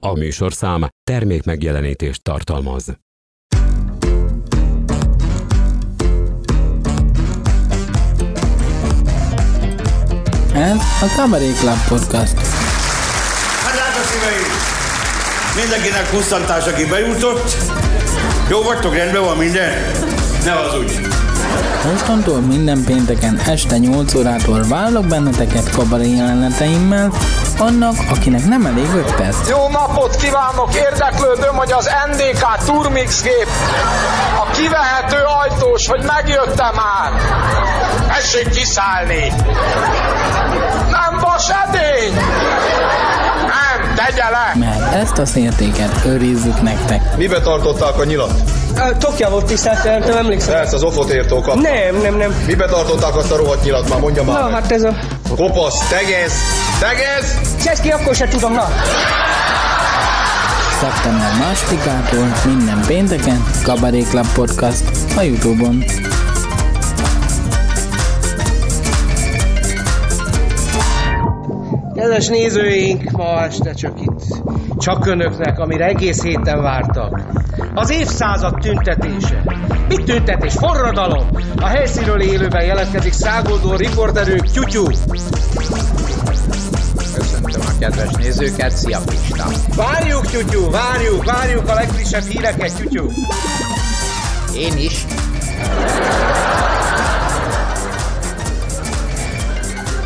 A műsorszám termék megjelenítést tartalmaz. Ez a Cabaret Club Podcast. Hát drága szíveim! Mindenkinek pusztantás, aki bejutott. Jó vagytok, rendben van minden? Ne az úgy. Mostantól minden pénteken este 8 órától várlak benneteket kabaré jeleneteimmel, annak, akinek nem elég 5 perc. Jó napot kívánok! Érdeklődöm, hogy az NDK Turmix gép a kivehető ajtós, hogy megjöttem már. Tessék kiszállni! Nem vas edény! Nem, tegye le! Mert ezt a szértéket őrizzük nektek. Mibe tartották a nyilat? Tokja volt tisztelt, nem emlékszem. Persze, az ofot kap. Nem, nem, nem. Mibe tartották azt a rohadt nyilat már, mondja már Na, meg. hát ez a... Kopasz, tegez, tegez! Cseszki, akkor se tudom, na. Szeptember másodikától minden pénteken Club Podcast a Youtube-on. Kedves nézőink, ma este csak itt. Csak önöknek, amire egész héten vártak. Az évszázad tüntetése. Mit tüntetés? Forradalom! A helyszínről élőben jelentkezik szágoldó riporterünk Tyutyu. Köszöntöm a kedves nézőket, szia Pista! Várjuk, Tyutyu, várjuk, várjuk a legfrissebb híreket, Tyutyu. Én is.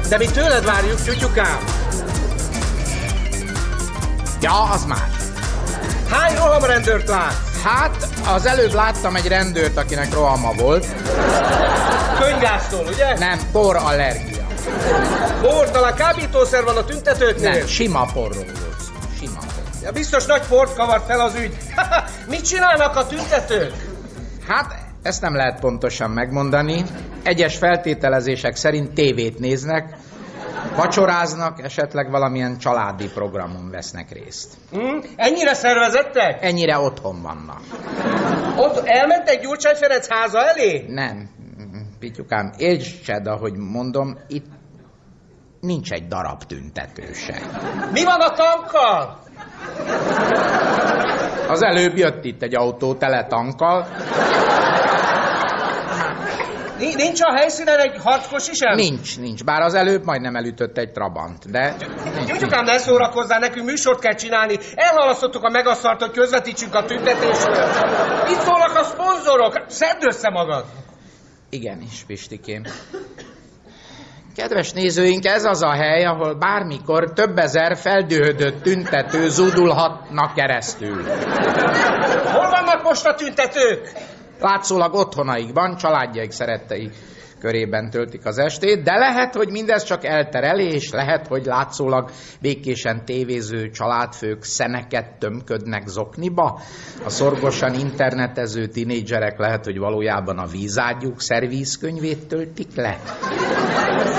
De mi tőled várjuk, Tyutyukám? Ja, az más. Hány rohamrendőrt látsz? Hát, az előbb láttam egy rendőrt, akinek rohama volt. Könygásztól, ugye? Nem, porallergia. Bordala, kábítószer van a tüntetőknél? Nem, sima porról volt. Sima por. Ja, biztos nagy port kavart fel az ügy. Mit csinálnak a tüntetők? Hát, ezt nem lehet pontosan megmondani. Egyes feltételezések szerint tévét néznek, vacsoráznak, esetleg valamilyen családi programon vesznek részt. Hm? Ennyire szervezettek? Ennyire otthon vannak. Ott elmentek Gyurcsány Ferenc háza elé? Nem, Pityukám, értsed, ahogy mondom, itt nincs egy darab tüntető se. Mi van a tankkal? Az előbb jött itt egy autó tele tankkal. Ni- Nincs a helyszínen egy harckos sem? Nincs, nincs. Bár az előbb majdnem elütött egy Trabant, de... Gyurcsukám, ne szórakozzál, nekünk műsort kell csinálni. Elhalasztottuk a megasztart, hogy közvetítsünk a tüntetésről. Itt szólnak a szponzorok. Szedd össze magad. Igenis, Pistikém. Kedves nézőink, ez az a hely, ahol bármikor több ezer feldühödött tüntető zúdulhatnak keresztül. Hol vannak most a tüntetők? Látszólag otthonaikban, családjaik szeretteik körében töltik az estét, de lehet, hogy mindez csak elterelés, lehet, hogy látszólag békésen tévéző családfők szeneket tömködnek zokniba, a szorgosan internetező tinédzserek lehet, hogy valójában a vízágyuk szervízkönyvét töltik le.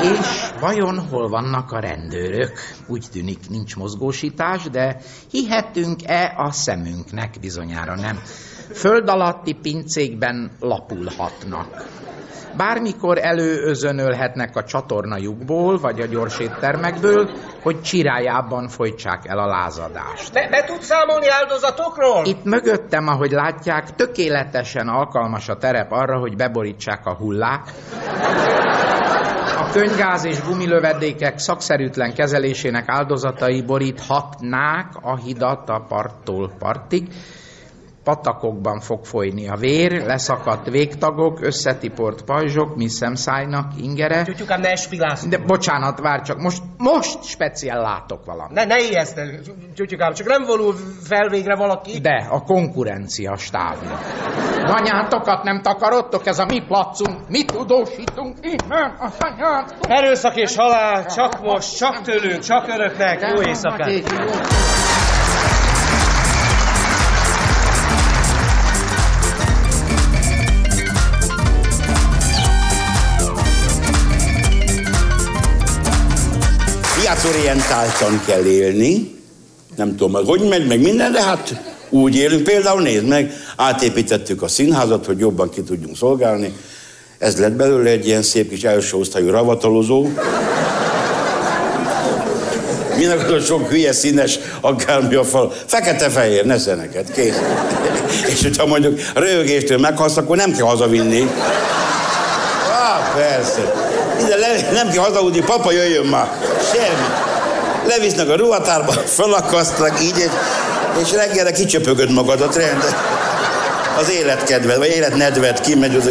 És vajon hol vannak a rendőrök? Úgy tűnik, nincs mozgósítás, de hihetünk-e a szemünknek? Bizonyára nem. Föld alatti pincékben lapulhatnak. Bármikor előözönölhetnek a csatornajukból, vagy a gyors éttermekből, hogy csirájában folytsák el a lázadást. Be, be tudsz számolni áldozatokról? Itt mögöttem, ahogy látják, tökéletesen alkalmas a terep arra, hogy beborítsák a hullák. A könygáz és gumilövedékek szakszerűtlen kezelésének áldozatai boríthatnák a hidat a parttól partig. Patakokban fog folyni a vér, leszakadt végtagok, összetiport pajzsok, mi szemszájnak ingere. Tyutyukám, ne espilász. De bocsánat, vár csak, most, most speciál látok valamit. Ne, ne ijeszd el, Tyutyukám, csak nem vonul fel végre valaki. De a konkurencia stábja. Anyátokat nem takarodtok, ez a mi placunk, mi tudósítunk innen a anyát. Erőszak és halál, csak most, csak tőlünk, csak önöknek. Jó éjszakát. Piacorientáltan kell élni. Nem tudom, hogy megy, meg minden, de hát úgy élünk. Például nézd meg, átépítettük a színházat, hogy jobban ki tudjunk szolgálni. Ez lett belőle egy ilyen szép kis első osztályú ravatalozó. Minek az sok hülye színes akármi a fal. Fekete-fehér, ne szeneket, kész. És hogyha mondjuk röhögéstől meghalsz, akkor nem kell hazavinni. Ah, persze. Ide le, nem kell hazaudni, papa jöjjön már. Semmi. Levisznek a ruhatárba, felakasztnak így, és, és reggelre kicsöpögöd magadat, rend. Az életkedved, vagy életnedved kimegy az...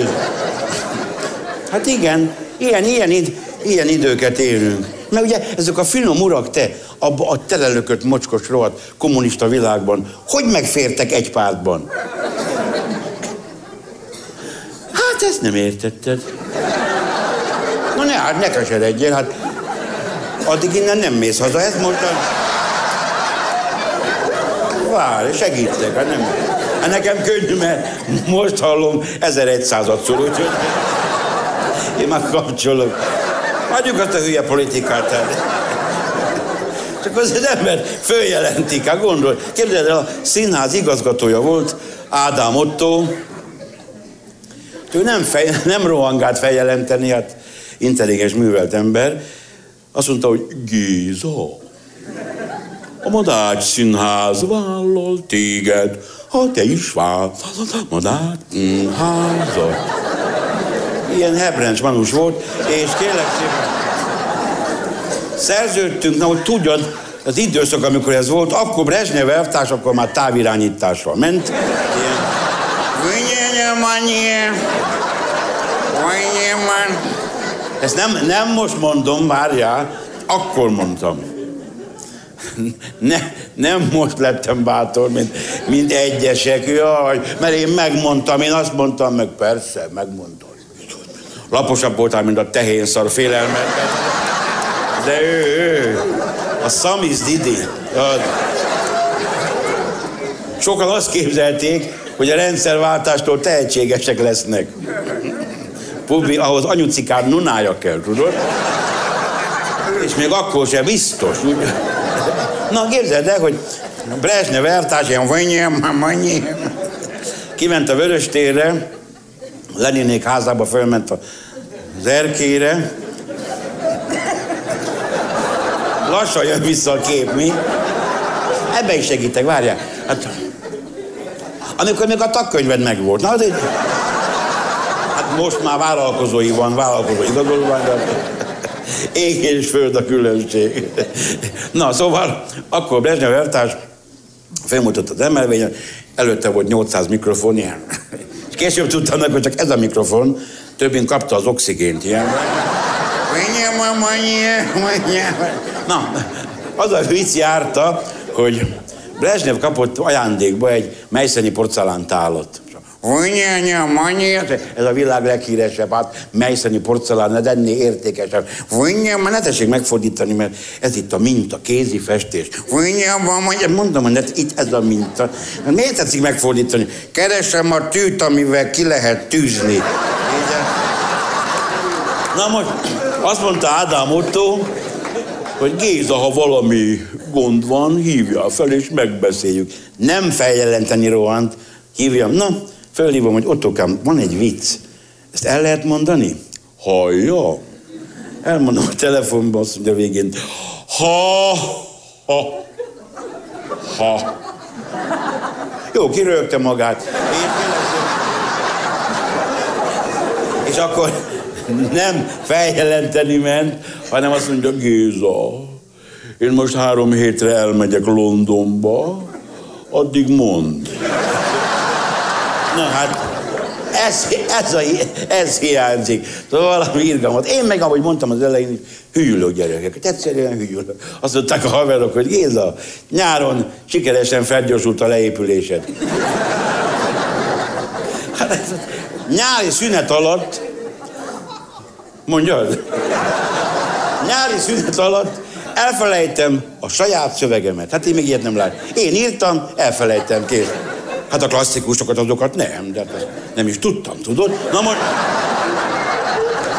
Hát igen, ilyen, ilyen, id, ilyen időket élünk. Mert ugye ezek a finom urak, te, abba a telelökött, mocskos, rohadt kommunista világban, hogy megfértek egy pártban? Hát ezt nem értetted. Ne, hát ne keseredjél, hát addig innen nem mész haza, ezt mondtam. Várj, segítek, hát nem. Hát nekem könnyű, mert most hallom 1100-szor, úgyhogy én már kapcsolok. Hagyjuk azt a hülye politikát el. Csak az az ember följelentik, hát gondol. Képzeld el, a színház igazgatója volt, Ádám Otto. Ő nem, fej, nem rohangált feljelenteni, hát intelligens, művelt ember. Azt mondta, hogy Géza, a Madács Színház vállal téged, ha te is vállalod a Madács Színházat. Ilyen hebrencs manus volt, és kérlek szépen, szerződtünk, na hogy tudjad, az időszak, amikor ez volt, akkor Brezsnyev elvtárs, akkor már távirányítással ment. Ilyen, ezt nem, nem most mondom, várjál, akkor mondtam. Ne, nem most lettem bátor, mint, mint egyesek, jaj, mert én megmondtam, én azt mondtam meg, persze, megmondtam. Laposabb voltál, mint a tehénszar félelmet. De ő, ő, a Samis Didi. Sokan azt képzelték, hogy a rendszerváltástól tehetségesek lesznek. Publi, ahhoz anyucikád nunája kell, tudod? És még akkor sem biztos. Úgy... Na, képzeld el, hogy Brezsnyev eltárs, ilyen vanyjem, vanyjem. Kiment a Vörös térre, Leninék házába fölment az erkére. Lassan jön vissza a kép, mi? Ebben is segítek, várjál. Hát, amikor még a tagkönyved megvolt. Na, azért, most már vállalkozói van, vállalkozó igazolvány, de ég és föld a különbség. Na, szóval akkor Brezsnyev eltárs felmutatott az emelvényen, előtte volt 800 mikrofon, ilyen. És később tudtam meg, hogy csak ez a mikrofon, többint kapta az oxigént, ilyen. Na, az a vicc járta, hogy Brezsnyev kapott ajándékba egy mejszeni porcelántálat. Ez a világ leghíresebb, hát melyszeni porcelán, de ennél értékesebb. Már ne tessék megfordítani, mert ez itt a minta, kézi festés. Mondom, hogy itt ez a minta. Miért tetszik megfordítani? Keresem a tűt, amivel ki lehet tűzni. Na most azt mondta Ádám Otto, hogy Géza, ha valami gond van, hívja fel, és megbeszéljük. Nem feljelenteni rohant, hívjam. Na, Fölhívom, hogy Ottokám, van egy vicc. Ezt el lehet mondani? Hallja? Elmondom a telefonban, azt mondja végén. Ha, ha, ha. Jó, kirögte magát. És akkor nem feljelenteni ment, hanem azt mondja, Géza, én most három hétre elmegyek Londonba, addig mond. Na hát, ez, ez, a, ez hiányzik. Szóval valami irgalmat. Én meg, ahogy mondtam az elején, hűlök gyerekeket. Egyszerűen hűlök. Azt mondták a haverok, hogy Géza, nyáron sikeresen felgyorsult a leépülésed. Hát nyári szünet alatt, mondjad, nyári szünet alatt elfelejtem a saját szövegemet. Hát én még ilyet nem lát. Én írtam, elfelejtem, kész. Hát a klasszikusokat, azokat nem, de hát nem is tudtam, tudod? Na most...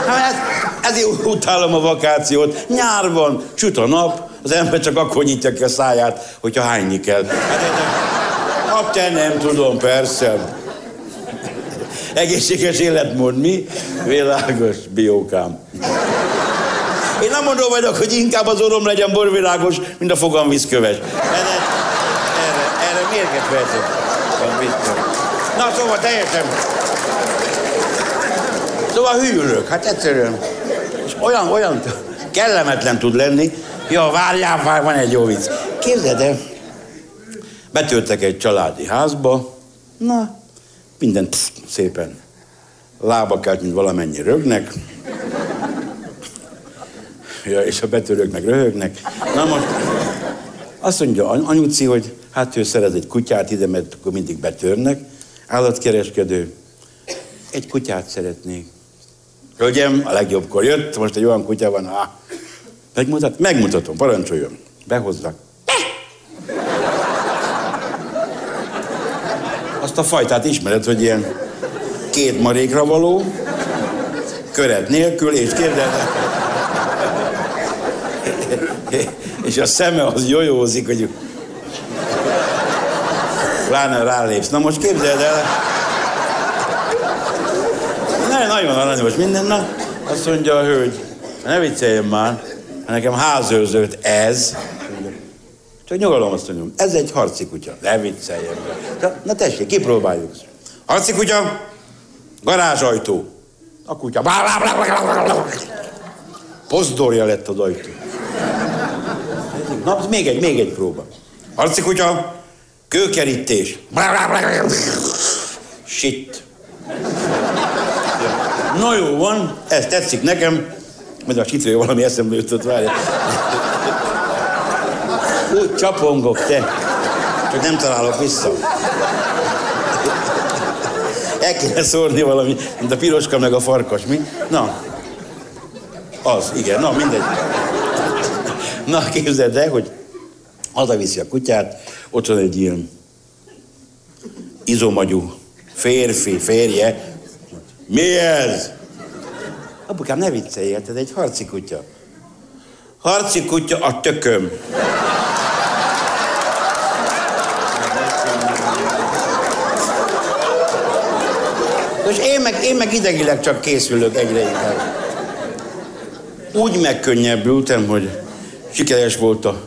Hát ezért utálom a vakációt. Nyár van, süt a nap, az ember csak akkor nyitja ki a száját, hogyha hányni kell. Hát, te nem tudom, persze. Egészséges életmód mi? Világos, biókám. Én nem mondom vagyok, hogy inkább az orrom legyen borvilágos, mint a fogam vízköves. Erre, erre, erre mérget vehetek. Na, szóval teljesen... Szóval hűlök, hát egyszerűen. És olyan, olyan kellemetlen tud lenni. Ja, várjál, várjál, van egy jó vicc. Képzeld el, betöltek egy családi házba, na, minden pff, szépen lába kelt, mint valamennyi rögnek. Ja, és a betörők meg röhögnek. Na most azt mondja anyuci, hogy hát ő szerez egy kutyát ide, mert akkor mindig betörnek. Állatkereskedő. Egy kutyát szeretnék. Hölgyem, a legjobbkor jött, most egy olyan kutya van, ah, megmutat, megmutatom, parancsoljon. Behozzak. Azt a fajtát ismered, hogy ilyen két marékra való, köret nélkül, és kérdez, és a szeme az jojózik, hogy pláne rálépsz. Na most képzeld el, ne, nagyon aranyos minden, na, azt mondja a hölgy, ne vicceljen már, nekem házőrzőt ez, csak nyugalom azt mondjam, ez egy harci kutya, ne vicceljen már. Na tessék, kipróbáljuk. Harci kutya, garázsajtó. A kutya. Pozdorja lett az ajtó. Na, még egy, még egy próba. Harci kutya, kőkerítés. Shit. Na jó van, ez tetszik nekem. Majd a sitről valami eszembe jutott, várja. Úgy csapongok, te. Csak nem találok vissza. El kéne szórni valami, mint a piroska meg a farkas, mi? Na. Az, igen, na mindegy. Na, képzeld el, hogy hazaviszi a kutyát, ott van egy ilyen izomagyú férfi, férje. Mi ez? Apukám, ne viccelj, ez egy harci kutya. Harci kutya a tököm. És én meg, én meg idegileg csak készülök egyre inkább. Úgy megkönnyebbültem, hogy sikeres volt a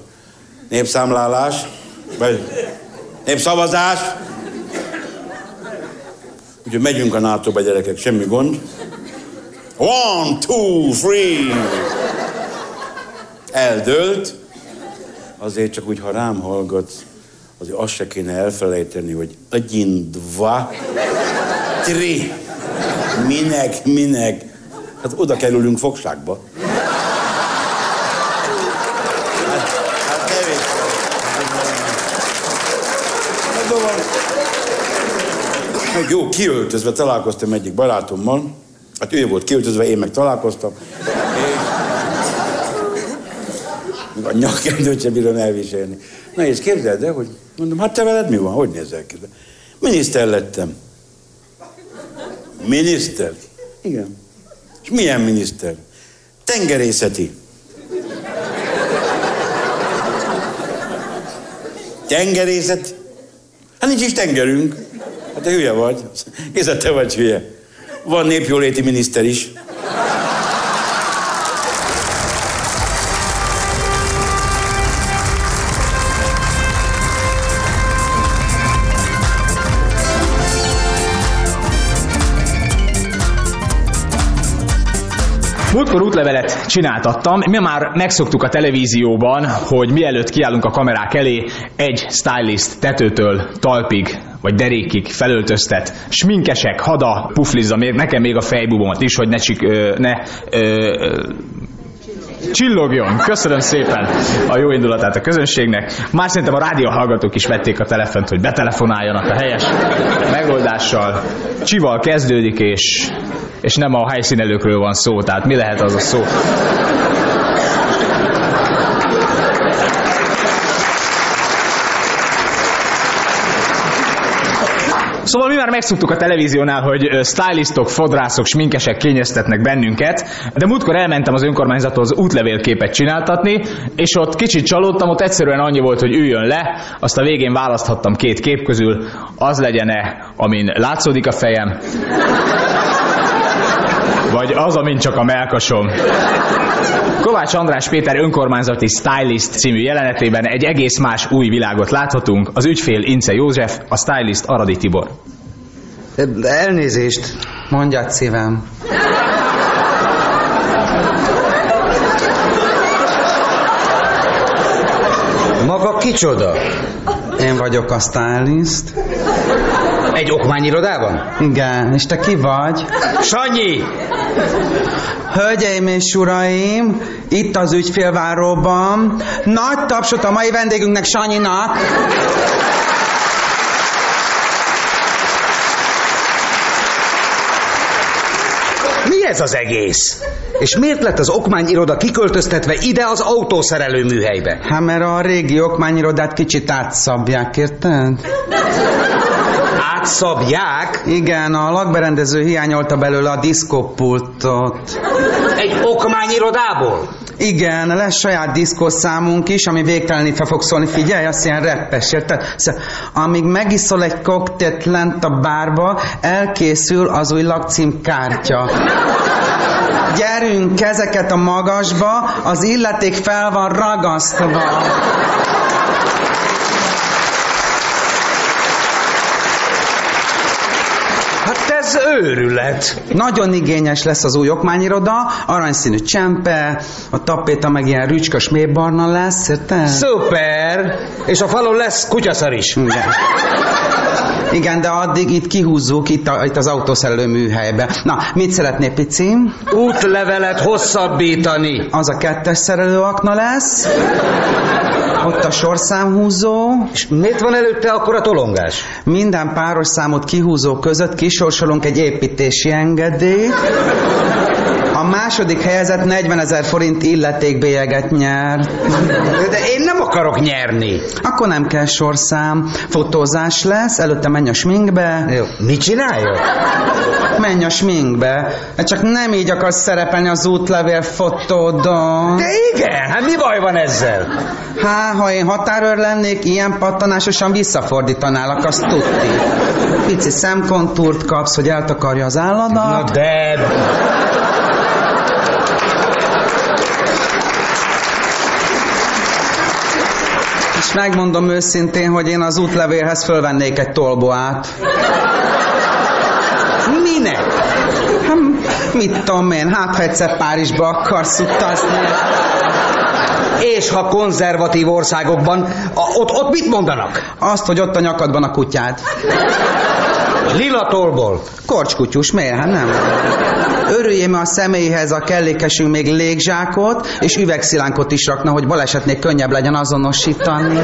népszámlálás, vagy népszavazás. Úgyhogy megyünk a nato gyerekek, semmi gond. One, two, three. Eldőlt. Azért csak úgy, ha rám hallgatsz, azért azt se kéne elfelejteni, hogy agyin, dva, tri. Minek, minek? Hát oda kerülünk fogságba. Meg jó, kiöltözve találkoztam egyik barátommal, hát ő volt kiöltözve, én meg találkoztam, és a nyakkendőt sem bírom elviselni. Na és képzeld el, hogy mondom, hát te veled mi van? Hogy nézel ki? Miniszter lettem. Miniszter? Igen. És milyen miniszter? Tengerészeti. Tengerészet? Hát nincs is tengerünk. Hát te hülye vagy. Géza, te vagy hülye. Van népjóléti miniszter is. Múltkor útlevelet csináltattam, mi már megszoktuk a televízióban, hogy mielőtt kiállunk a kamerák elé, egy stylist tetőtől talpig vagy derékig felöltöztet, sminkesek, hada, puflizza még, nekem még a fejbubomat is, hogy ne, csik, ö, ne ö, Csillogjon! Köszönöm szépen a jó indulatát a közönségnek. Már szerintem a rádió hallgatók is vették a telefont, hogy betelefonáljanak a helyes megoldással. Csival kezdődik, és, és nem a helyszínelőkről van szó, tehát mi lehet az a szó? Szóval mi már megszoktuk a televíziónál, hogy stylistok, fodrászok, sminkesek kényeztetnek bennünket, de múltkor elmentem az önkormányzathoz útlevélképet csináltatni, és ott kicsit csalódtam, ott egyszerűen annyi volt, hogy üljön le, azt a végén választhattam két kép közül, az legyen-e, amin látszódik a fejem, Vagy az, amint csak a melkasom. Kovács András Péter önkormányzati stylist című jelenetében egy egész más új világot láthatunk. Az ügyfél Ince József, a stylist Aradi Tibor. Elnézést. Mondjad szívem. Maga kicsoda? Én vagyok a stylist. Egy okmányirodában? Igen, és te ki vagy? Sanyi! Hölgyeim és uraim, itt az ügyfélváróban. Nagy tapsot a mai vendégünknek, Sanyinak. Mi ez az egész? És miért lett az okmányiroda kiköltöztetve ide az autószerelő műhelybe? Hát mert a régi okmányirodát kicsit átszabják, érted? Átszabják? Igen, a lakberendező hiányolta belőle a diszkópultot. Egy okmányirodából? Igen, lesz saját diszkószámunk is, ami végtelenül fel fog szólni. Figyelj, azt ilyen reppes, érted? Szóval, amíg megiszol egy koktélt lent a bárba, elkészül az új lakcím kártya. Gyerünk kezeket a magasba, az illeték fel van ragasztva. Hát ez őrület. Nagyon igényes lesz az új okmányiroda, aranyszínű csempe, a tapéta meg ilyen rücskös mélybarna lesz, érted? Szuper! És a falon lesz kutyaszar is. Igen. Igen, de addig itt kihúzzuk itt, a, itt az autószerelő műhelybe. Na, mit szeretné, pici? Útlevelet hosszabbítani. Az a kettes szerelőakna lesz. Ott a sorszámhúzó. És miért van előtte akkor a tolongás? Minden páros számot kihúzó között kisorsolunk egy építési engedélyt. A második helyezett 40 ezer forint illetékbélyeget nyer. De én nem akarok nyerni. Akkor nem kell sorszám. Fotózás lesz, előtte menj a sminkbe. Jó. Mit csináljak? Menj a sminkbe. Hát Csak nem így akarsz szerepelni az útlevél fotódon. De igen, hát mi baj van ezzel? Há, ha én határőr lennék, ilyen pattanásosan visszafordítanálak, azt tudti. Pici szemkontúrt kapsz, hogy eltakarja az álladat. Na de... És megmondom őszintén, hogy én az útlevélhez fölvennék egy tolboát. Minek? Hát, mit tudom én, hát ha egyszer Párizsba akarsz utazni. És ha konzervatív országokban, a, ott, ott mit mondanak? Azt, hogy ott a nyakadban a kutyád. Lila tollból. Korcskutyus, miért? Hát nem. Örüljél a személyhez a kellékesünk még légzsákot, és üvegszilánkot is rakna, hogy balesetnél könnyebb legyen azonosítani.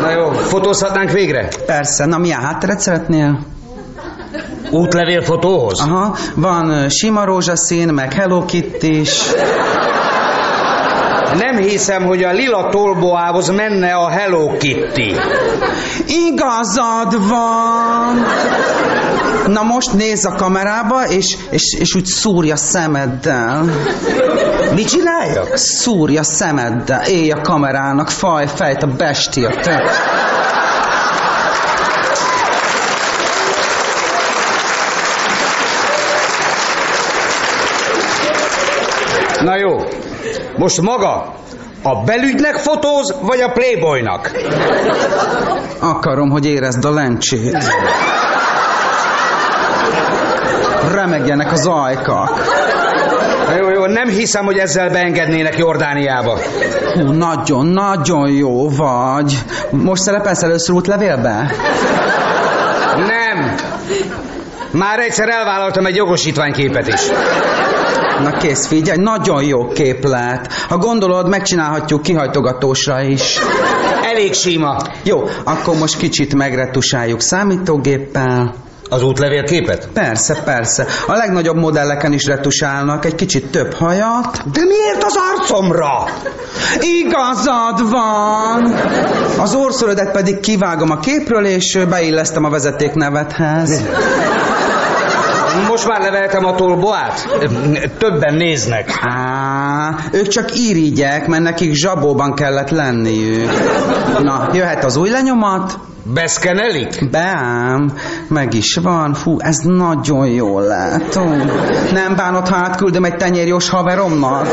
Na jó, fotózhatnánk végre? Persze, na milyen hátteret szeretnél? Útlevél fotóhoz? Aha, van sima rózsaszín, meg Hello Kitty is. Nem hiszem, hogy a lila tolboához menne a Hello Kitty. Igazad van! Na most nézz a kamerába, és, és, és úgy szúrja szemeddel. Mit csináljak? Szúrja szemeddel. Élj a kamerának, faj, fejt a bestia, te. Na jó, most maga a belügynek fotóz, vagy a Playboynak? Akarom, hogy érezd a lencsét. Remegjenek az ajkak. Jó, jó, nem hiszem, hogy ezzel beengednének Jordániába. Hú, nagyon, nagyon jó vagy. Most szerepelsz először útlevélbe? Nem. Már egyszer elvállaltam egy jogosítványképet is. Na kész, figyelj, nagyon jó képlet. Ha gondolod, megcsinálhatjuk kihajtogatósra is. Elég sima. Jó, akkor most kicsit megretusáljuk számítógéppel. Az útlevélképet? Persze, persze. A legnagyobb modelleken is retusálnak, egy kicsit több hajat. De miért az arcomra? Igazad van! Az orszörödet pedig kivágom a képről, és beillesztem a vezetéknevethez. Most már leveltem a tolboát? Többen néznek. Á, ők csak irigyek, mert nekik zsabóban kellett lenniük. Na, jöhet az új lenyomat? Beszkenelik? Beám, meg is van. Fú, ez nagyon jól lett. Ú, Nem bánod, ha átküldöm egy tenyérjós haveromnak?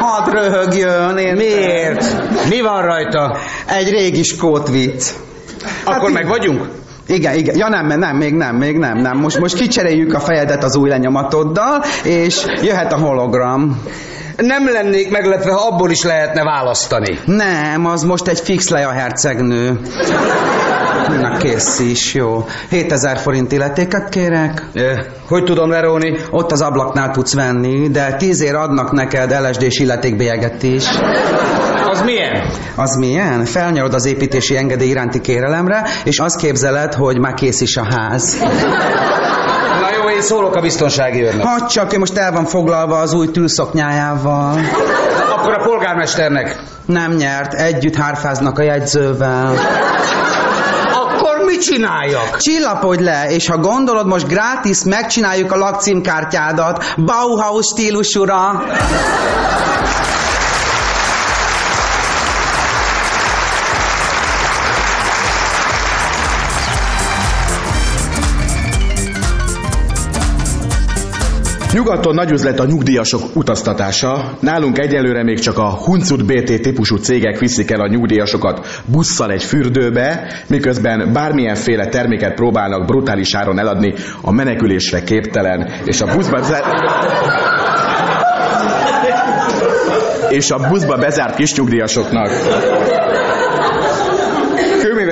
Hadd röhögjön, én... Miért? Mi van rajta? Egy régi skót vicc. Akkor í- meg vagyunk? Igen, igen. Ja nem, nem, még nem, még nem, nem. Most, most kicseréljük a fejedet az új lenyomatoddal, és jöhet a hologram. Nem lennék meglepve, ha abból is lehetne választani. Nem, az most egy fix le a hercegnő. Na kész is, jó. 7000 forint illetéket kérek. Eh, Hogy tudom leróni? Ott az ablaknál tudsz venni, de tízért adnak neked LSD-s illetékbélyeget is. Az milyen? Az milyen? Felnyarod az építési engedély iránti kérelemre, és azt képzeled, hogy már kész is a ház. Na jó, én szólok a biztonsági őrnek. Ha csak ő most el van foglalva az új tűzszoknyájával. Akkor a polgármesternek. Nem nyert, együtt hárfáznak a jegyzővel. Akkor mit csináljak? Csillapodj le, és ha gondolod, most gratis megcsináljuk a lakcímkártyádat Bauhaus stílusúra. Nyugaton nagy üzlet a nyugdíjasok utaztatása. Nálunk egyelőre még csak a Huncut BT típusú cégek viszik el a nyugdíjasokat busszal egy fürdőbe, miközben bármilyenféle terméket próbálnak brutális áron eladni a menekülésre képtelen, és a buszba és a buszba bezárt kisnyugdíjasoknak.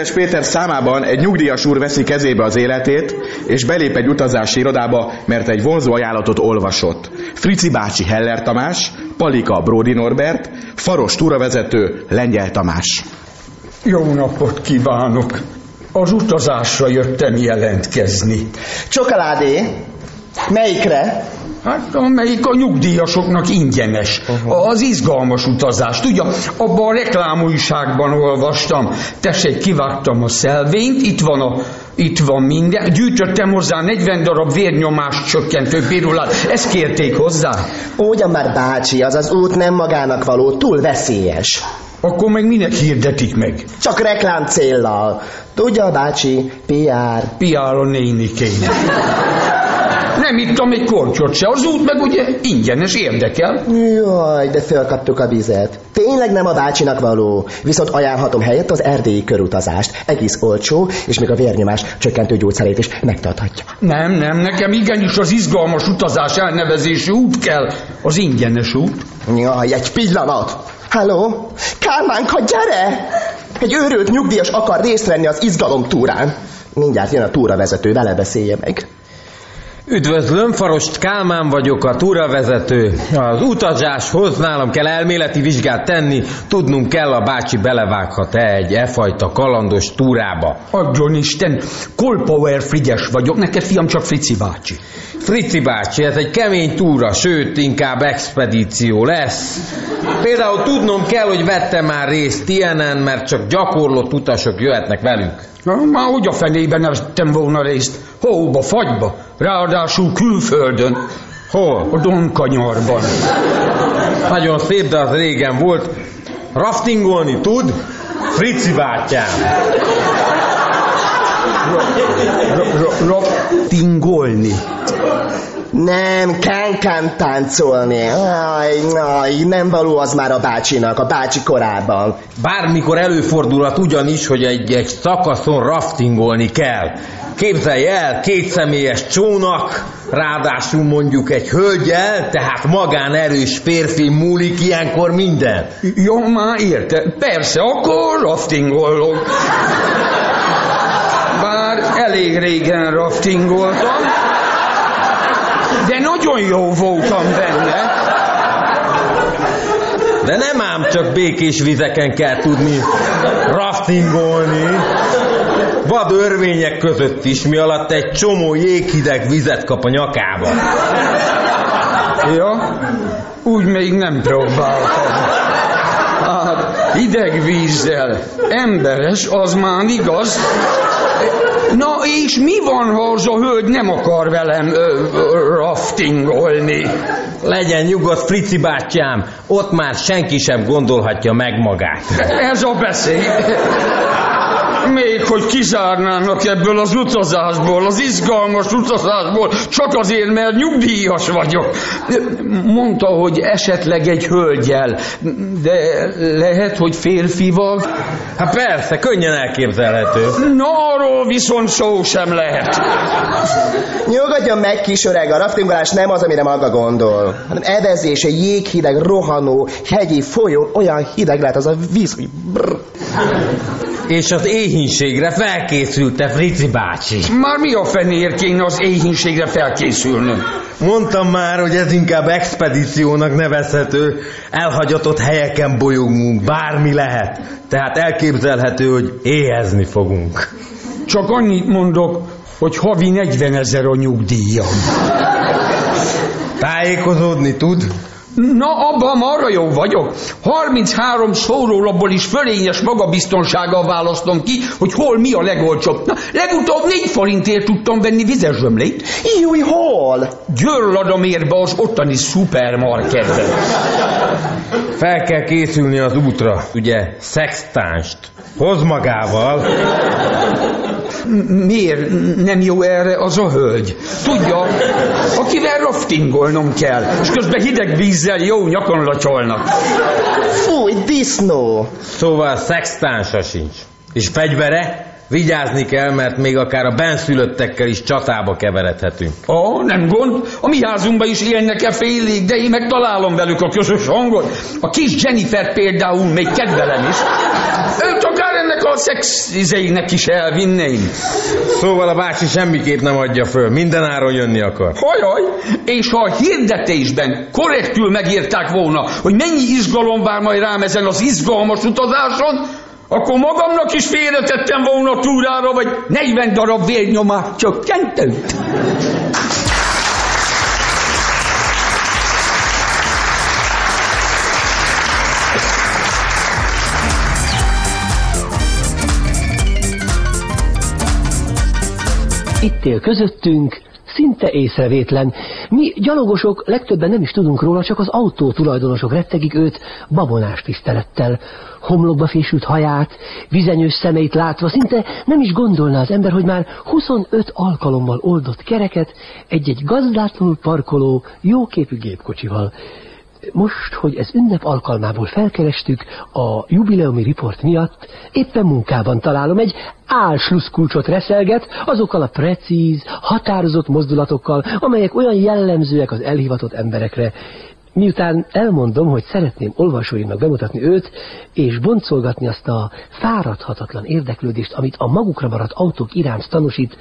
Kőműves Péter számában egy nyugdíjas úr veszi kezébe az életét, és belép egy utazási irodába, mert egy vonzó ajánlatot olvasott. Frici bácsi Heller Tamás, Palika Bródi Norbert, Faros túravezető Lengyel Tamás. Jó napot kívánok! Az utazásra jöttem jelentkezni. Csokoládé? Melyikre? Hát amelyik a nyugdíjasoknak ingyenes. Az izgalmas utazás. Tudja, abban a reklámújságban olvastam. Tessék, kivágtam a szelvényt, itt van a itt van minden. Gyűjtöttem hozzá 40 darab vérnyomás csökkentő pirulát. Ezt kérték hozzá. Ugyan már bácsi, az az út nem magának való, túl veszélyes. Akkor meg minek hirdetik meg? Csak reklám céllal. Tudja, bácsi, PR. PR a nénikének. Nem ittam egy kortyot se, az út meg ugye ingyenes érdekel. Jaj, de fölkaptuk a vizet. Tényleg nem a bácsinak való, viszont ajánlhatom helyett az erdélyi körutazást. Egész olcsó, és még a vérnyomás csökkentő gyógyszerét is megtarthatja. Nem, nem, nekem igenis az izgalmas utazás elnevezésű út kell, az ingyenes út. Jaj, egy pillanat! Halló? Kálmánka, gyere! Egy őrült nyugdíjas akar részt venni az izgalom túrán. Mindjárt jön a túravezető, vele beszélje meg. Üdvözlöm, Farost Kálmán vagyok, a túravezető. Az utazáshoz nálam kell elméleti vizsgát tenni, tudnunk kell, a bácsi belevághat-e egy e fajta kalandos túrába. Adjon Isten, Kolpower Frigyes vagyok, neked fiam csak Frici bácsi. Frici bácsi, ez egy kemény túra, sőt, inkább expedíció lesz. Például tudnom kell, hogy vettem már részt ilyenen, mert csak gyakorlott utasok jöhetnek velünk. Már hogy a fenében ne vettem volna részt? Hóba, fagyba, ráadásul külföldön. Hol? A Donkanyarban. Nagyon szép, de az régen volt. Raftingolni tud? Frici bátyám. Raftingolni. Nem, kánkán táncolni. Aj, aj, nem való az már a bácsinak, a bácsi korában. Bármikor előfordulhat ugyanis, hogy egy, egy szakaszon raftingolni kell. Képzelj el, két személyes csónak, ráadásul mondjuk egy hölgyel, tehát magánerős férfi múlik ilyenkor minden. Jó, már érte. Persze, akkor raftingolok. Bár elég régen raftingoltam, de nagyon jó voltam benne. De nem ám csak békés vizeken kell tudni raftingolni. Vad örvények között is, mi alatt egy csomó jéghideg vizet kap a nyakába. Ja, úgy még nem próbáltam. Hát, hideg vízzel. Emberes, az már igaz. Na, és mi van, ha az a hölgy nem akar velem ö, ö, raftingolni? Legyen nyugodt, Frici bátyám, ott már senki sem gondolhatja meg magát. Ez a beszéd. Még hogy kizárnának ebből az utazásból, az izgalmas utazásból, csak azért, mert nyugdíjas vagyok. Mondta, hogy esetleg egy hölgyel, de lehet, hogy férfival. Hát persze, könnyen elképzelhető. Na, arról viszont szó sem lehet. Nyugodjon meg, kis öreg, a raftingolás nem az, amire maga gondol, hanem evezés, egy jéghideg, rohanó, hegyi folyó, olyan hideg lehet az a víz, hogy brr. És az éhínségre felkészült-e Frici bácsi? Már mi a fenér kéne az éhínségre felkészülnöm? Mondtam már, hogy ez inkább expedíciónak nevezhető. Elhagyatott helyeken bolyogunk, bármi lehet. Tehát elképzelhető, hogy éhezni fogunk. Csak annyit mondok, hogy havi 40 ezer a nyugdíjam. Tájékozódni tud? Na, abban marra jó vagyok. 33 szórólapból is fölényes magabiztonsággal választom ki, hogy hol mi a legolcsóbb. Na, legutóbb 4 forintért tudtam venni vizes zsömlét. Íjúj, hol? Győrladomérbe az ottani szupermarketben. Fel kell készülni az útra, ugye, szextánst. Hoz magával. Miért nem jó erre az a hölgy? Tudja, akivel raftingolnom kell, és közben hideg vízzel jó nyakon lacsolnak. Fúj, disznó! Szóval szextánsa sincs. És fegyvere? Vigyázni kell, mert még akár a benszülöttekkel is csatába keveredhetünk. Ó, nem gond, a mi házunkban is élnek-e félig, de én meg találom velük a közös hangot. A kis Jennifer például még kedvelem is. Őt akár ennek a szex izeinek is elvinném. Szóval a bácsi semmiképp nem adja föl, mindenáron jönni akar. Hajaj, és ha a hirdetésben korrektül megírták volna, hogy mennyi izgalom vár majd rám ezen az izgalmas utazáson, akkor magamnak is félretettem volna túrára, vagy 40 darab vérnyomát csökkentőt. Itt él közöttünk, szinte észrevétlen. Mi gyalogosok legtöbben nem is tudunk róla, csak az autó tulajdonosok rettegik őt babonás tisztelettel. Homlokba fésült haját, vizenyős szemeit látva szinte nem is gondolná az ember, hogy már 25 alkalommal oldott kereket egy-egy gazdátlanul parkoló, jóképű gépkocsival. Most, hogy ez ünnep alkalmából felkerestük, a jubileumi riport miatt éppen munkában találom egy álsluszkulcsot reszelget azokkal a precíz, határozott mozdulatokkal, amelyek olyan jellemzőek az elhivatott emberekre. Miután elmondom, hogy szeretném olvasóimnak bemutatni őt, és boncolgatni azt a fáradhatatlan érdeklődést, amit a magukra maradt autók iránt tanúsít,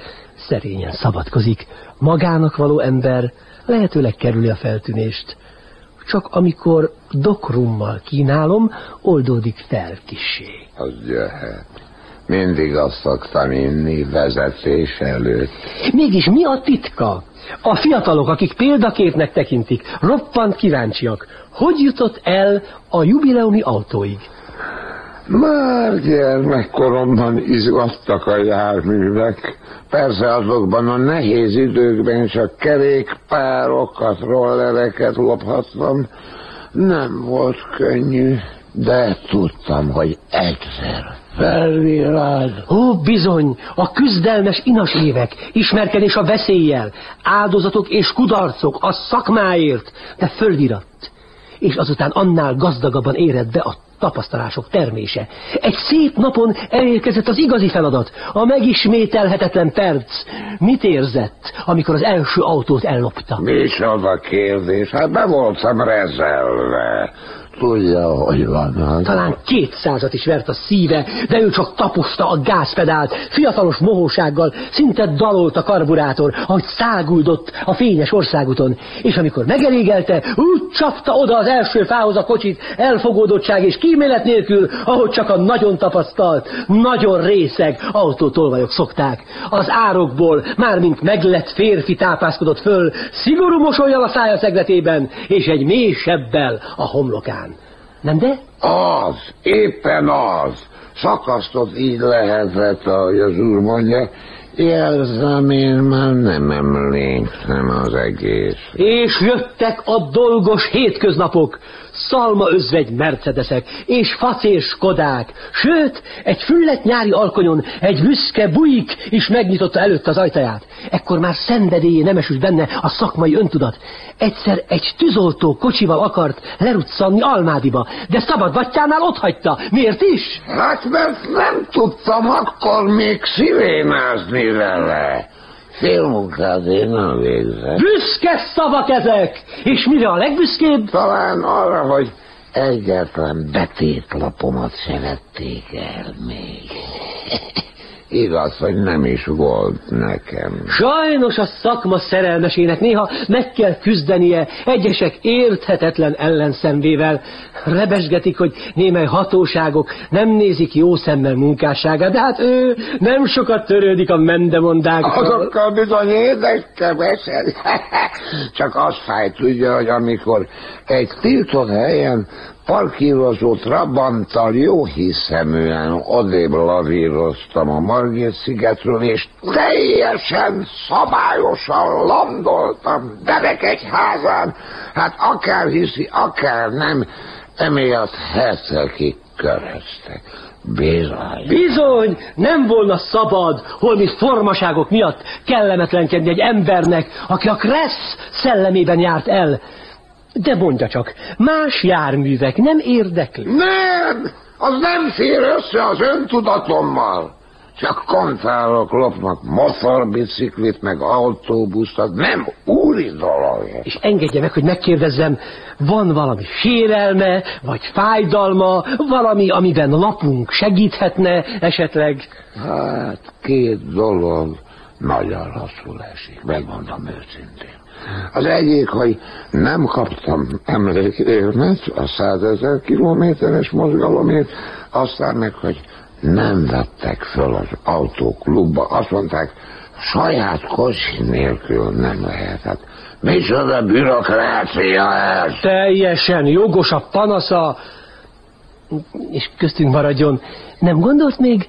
szerényen szabadkozik. Magának való ember lehetőleg kerüli a feltűnést csak amikor dokrummal kínálom, oldódik fel kissé. Az jöhet. Mindig azt szoktam inni vezetés előtt. Mégis mi a titka? A fiatalok, akik példaképnek tekintik, roppant kíváncsiak. Hogy jutott el a jubileumi autóig? Már gyermekkoromban izgattak a járművek. Persze azokban a nehéz időkben csak kerékpárokat, rollereket lophattam. Nem volt könnyű, de tudtam, hogy egyszer felvilág. Ó, bizony, a küzdelmes inas évek, ismerkedés a veszéllyel, áldozatok és kudarcok a szakmáért, de fölviratt. És azután annál gazdagabban éred be a tapasztalások termése. Egy szép napon elérkezett az igazi feladat, a megismételhetetlen perc. Mit érzett, amikor az első autót ellopta? Micsoda kérdés, hát be voltam rezelve. Tudja, van az. Talán kétszázat is vert a szíve, de ő csak taposta a gázpedált, fiatalos mohósággal, szinte dalolt a karburátor, ahogy száguldott a fényes országúton, és amikor megelégelte, úgy csapta oda az első fához a kocsit, elfogódottság és kímélet nélkül, ahogy csak a nagyon tapasztalt, nagyon részeg autótolvajok szokták. Az árokból, mármint meglett férfi tápászkodott föl, szigorú mosolyjal a szája szegletében, és egy mély a homlokán. Nem de? Az, éppen az. Szakasztott így lehetett, ahogy az úr mondja. Jelzem, én már nem emlékszem az egész. És jöttek a dolgos hétköznapok, szalma özvegy mercedeszek, és facér skodák, sőt, egy füllet nyári alkonyon egy büszke bujik is megnyitotta előtt az ajtaját. Ekkor már szenvedélyé nem esült benne a szakmai öntudat. Egyszer egy tűzoltó kocsival akart leruccanni Almádiba, de szabad battyánál ott hagyta. Miért is? Hát mert nem tudtam akkor még szirénázni vele. Félmunkát én nem végzek. Büszke szavak ezek! És mire a legbüszkébb? Talán arra, hogy egyetlen betétlapomat se vették el még. Igaz, hogy nem is volt nekem. Sajnos a szakma szerelmesének néha meg kell küzdenie egyesek érthetetlen ellenszenvével. Rebesgetik, hogy némely hatóságok nem nézik jó szemmel munkásságát, de hát ő nem sokat törődik a mendemondákkal. Azokkal bizony érdekesed. Csak azt fáj tudja, hogy amikor egy tiltott helyen parkírozó Trabanttal jó hiszeműen odébb lavíroztam a Margit szigetről, és teljesen szabályosan landoltam házán. Hát akár hiszi, akár nem, emiatt hetekig köröztek. Bizony. Bizony, nem volna szabad holmi formaságok miatt kellemetlenkedni egy embernek, aki a Kressz szellemében járt el. De mondja csak, más járművek nem érdekli? Nem! Az nem fér össze az öntudatommal. Csak kontárok lopnak motorbiciklit, meg autóbuszt, az nem úri dolog. És engedje meg, hogy megkérdezzem, van valami sérelme, vagy fájdalma, valami, amiben lapunk segíthetne esetleg? Hát, két dolog nagyon rosszul esik, megmondom őszintén. Az egyik, hogy nem kaptam emlékérmet a százezer kilométeres mozgalomért, aztán meg, hogy nem vettek föl az autóklubba. Azt mondták, saját kocsi nélkül nem lehet. Hát micsoda bürokrácia ez? Teljesen jogos a panasza. És köztünk maradjon, nem gondolt még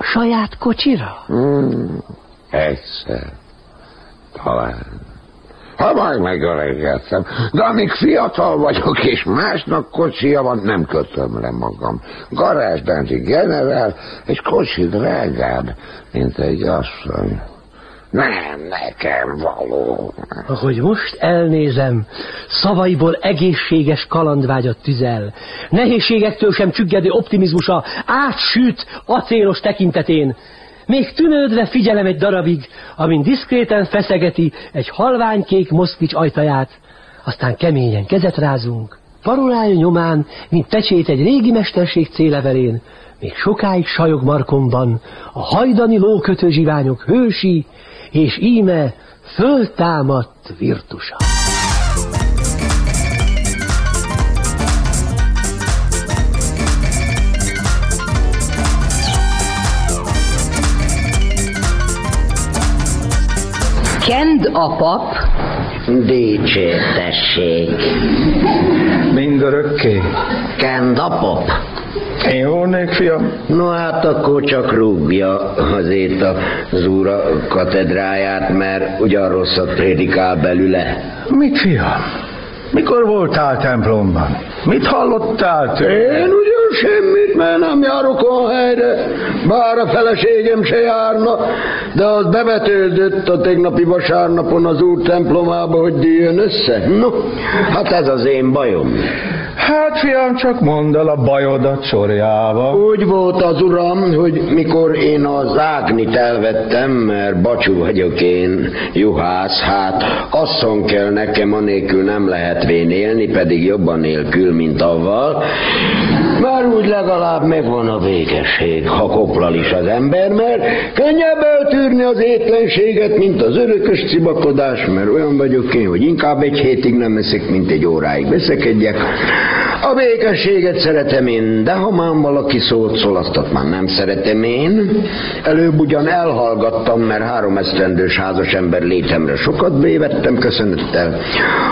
saját kocsira? Hmm, egyszer. Talán. Ha majd megöregedtem. De amíg fiatal vagyok, és másnak kocsia van, nem kötöm le magam. Garázsbenti generál, és kocsi drágább, mint egy asszony. Nem, nekem való. Ahogy most elnézem, szavaiból egészséges kalandvágyat tüzel. Nehézségektől sem csüggedő optimizmusa átsüt acélos tekintetén. Még tűnődve figyelem egy darabig, amin diszkréten feszegeti egy halványkék moszkvics ajtaját, aztán keményen kezet rázunk, parolája nyomán, mint pecsét egy régi mesterség célevelén, még sokáig sajog markomban a hajdani lókötőzsiványok hősi, és íme föltámadt virtusa. Kend a pap. Dicsértessék. Mindörökké. Kend a pap. Én volnék, fiam? No hát akkor csak rúgja azért az úra katedráját, mert ugyan rosszat prédikál belüle. Mit, fiam? Mikor voltál templomban? Mit hallottál tőle? Én ugyan semmit, mert nem járok a helyre, bár a feleségem se járna, de az bevetődött a tegnapi vasárnapon az úr templomába, hogy díjön össze. No, hát ez az én bajom. Hát fiam, csak mondd el a bajodat sorjába. Úgy volt az uram, hogy mikor én az ágnit elvettem, mert bacsú vagyok én, juhász, hát asszon kell nekem, anélkül nem lehet vén élni, pedig jobban nélkül, mint avval. Már úgy legalább megvan a végesség, ha koplal is az ember, mert könnyebb eltűrni tűrni az étlenséget, mint az örökös cibakodás, mert olyan vagyok én, hogy inkább egy hétig nem eszek, mint egy óráig veszekedjek. A békességet szeretem én, de ha már valaki szót szólasztat, már nem szeretem én. Előbb ugyan elhallgattam, mert három esztendős házas ember létemre sokat bévettem köszönettel,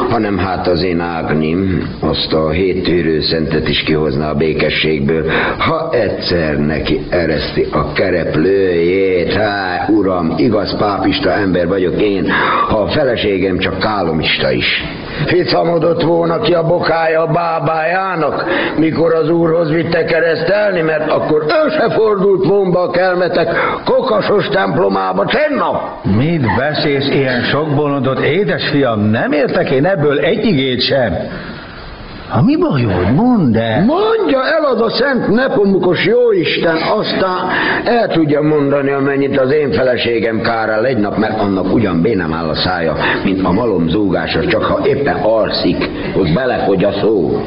hanem hát az én Ágnim azt a hét szentet is kihozna a békességből, ha egyszer neki ereszti a kereplőjét. Há, uram, igaz pápista ember vagyok én, ha a feleségem csak kálomista is. Ficamodott volna ki a bokája a bábájának, mikor az úrhoz vitte keresztelni, mert akkor ő se fordult volna a kelmetek kokasos templomába tennap. Mit beszélsz ilyen sok bolondot, édesfiam? Nem értek én ebből egy igét sem. Ha mi bajod? Mondd el. Mondja el az a szent nepomukos jóisten, aztán el tudja mondani, amennyit az én feleségem kárál egy nap, mert annak ugyan bénem áll a szája, mint a malom zúgása, csak ha éppen alszik, hogy belefogy a szó.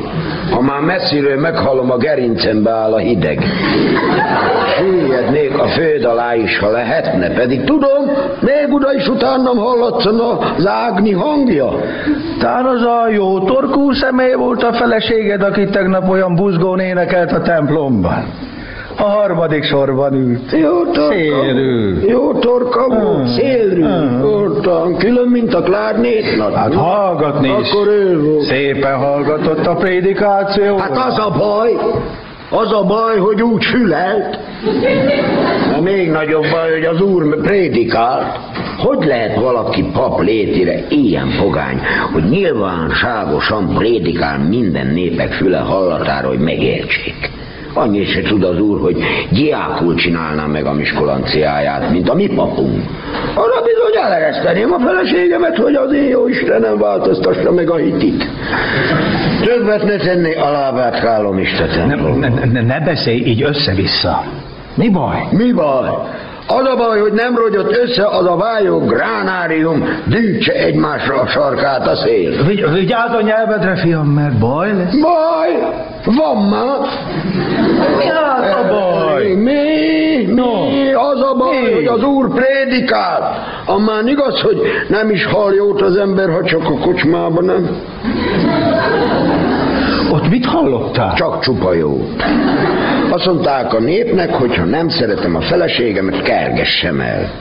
Ha már messziről meghallom, a gerincembe áll a hideg. Süllyednék a föld alá is, ha lehetne, pedig tudom, még oda is utánam hallatszana az ágni hangja. Tán az a jó torkú személy volt a feleséged, aki tegnap olyan buzgón énekelt a templomban. A harmadik sorban ült. Jó torka, Szélű. jó torka volt, szélrű. Voltam, külön, mint a klárnétnak. Hát hallgatni is. Akkor ő volt. Szépen hallgatott a prédikáció. Hát az a baj, az a baj, hogy úgy fülelt. A még nagyobb baj, hogy az úr prédikált. Hogy lehet valaki pap létére ilyen pogány, hogy nyilvánságosan prédikál minden népek füle hallatára, hogy megértsék? Annyit se tud az úr, hogy diákul csinálná meg a miskolanciáját, mint a mi papunk. Arra bizony elereszteném a feleségemet, hogy az én jó Istenem változtassa meg a hitit. Többet ne tenné a lábát kálom Isten Ne, ne, ne, ne beszélj így össze-vissza. Mi baj? Mi baj? Az a baj, hogy nem rogyott össze az a vályó gránárium, dűtse egymásra a sarkát a szél. Vigy, vigyázz a nyelvedre, fiam, mert baj lesz. Baj! Van már! Mi az a baj? Mi? Mi? Az a baj, Mi? hogy az úr prédikál. Amán igaz, hogy nem is hall jót az ember, ha csak a kocsmában nem. Mit hallottál? Csak csupa jó. Azt mondták a népnek, hogy ha nem szeretem a feleségemet, kergessem el.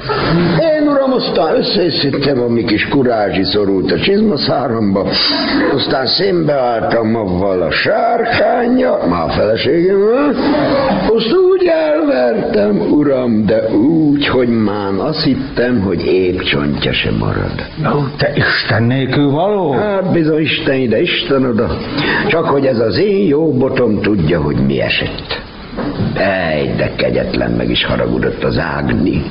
Én uram, aztán összeszedtem a mi kis kurázsi szorult a csizmaszáramba, aztán szembeálltam avval a sárkánya, már a feleségemmel, azt úgy elvertem, uram, de úgy, hogy már azt hittem, hogy épp csontja se marad. Ó, te Isten nélkül való? Hát bizony Isten ide, Isten oda. Csak hogy ez az én jó botom tudja, hogy mi esett. Ej, de kegyetlen meg is haragudott az Ágni.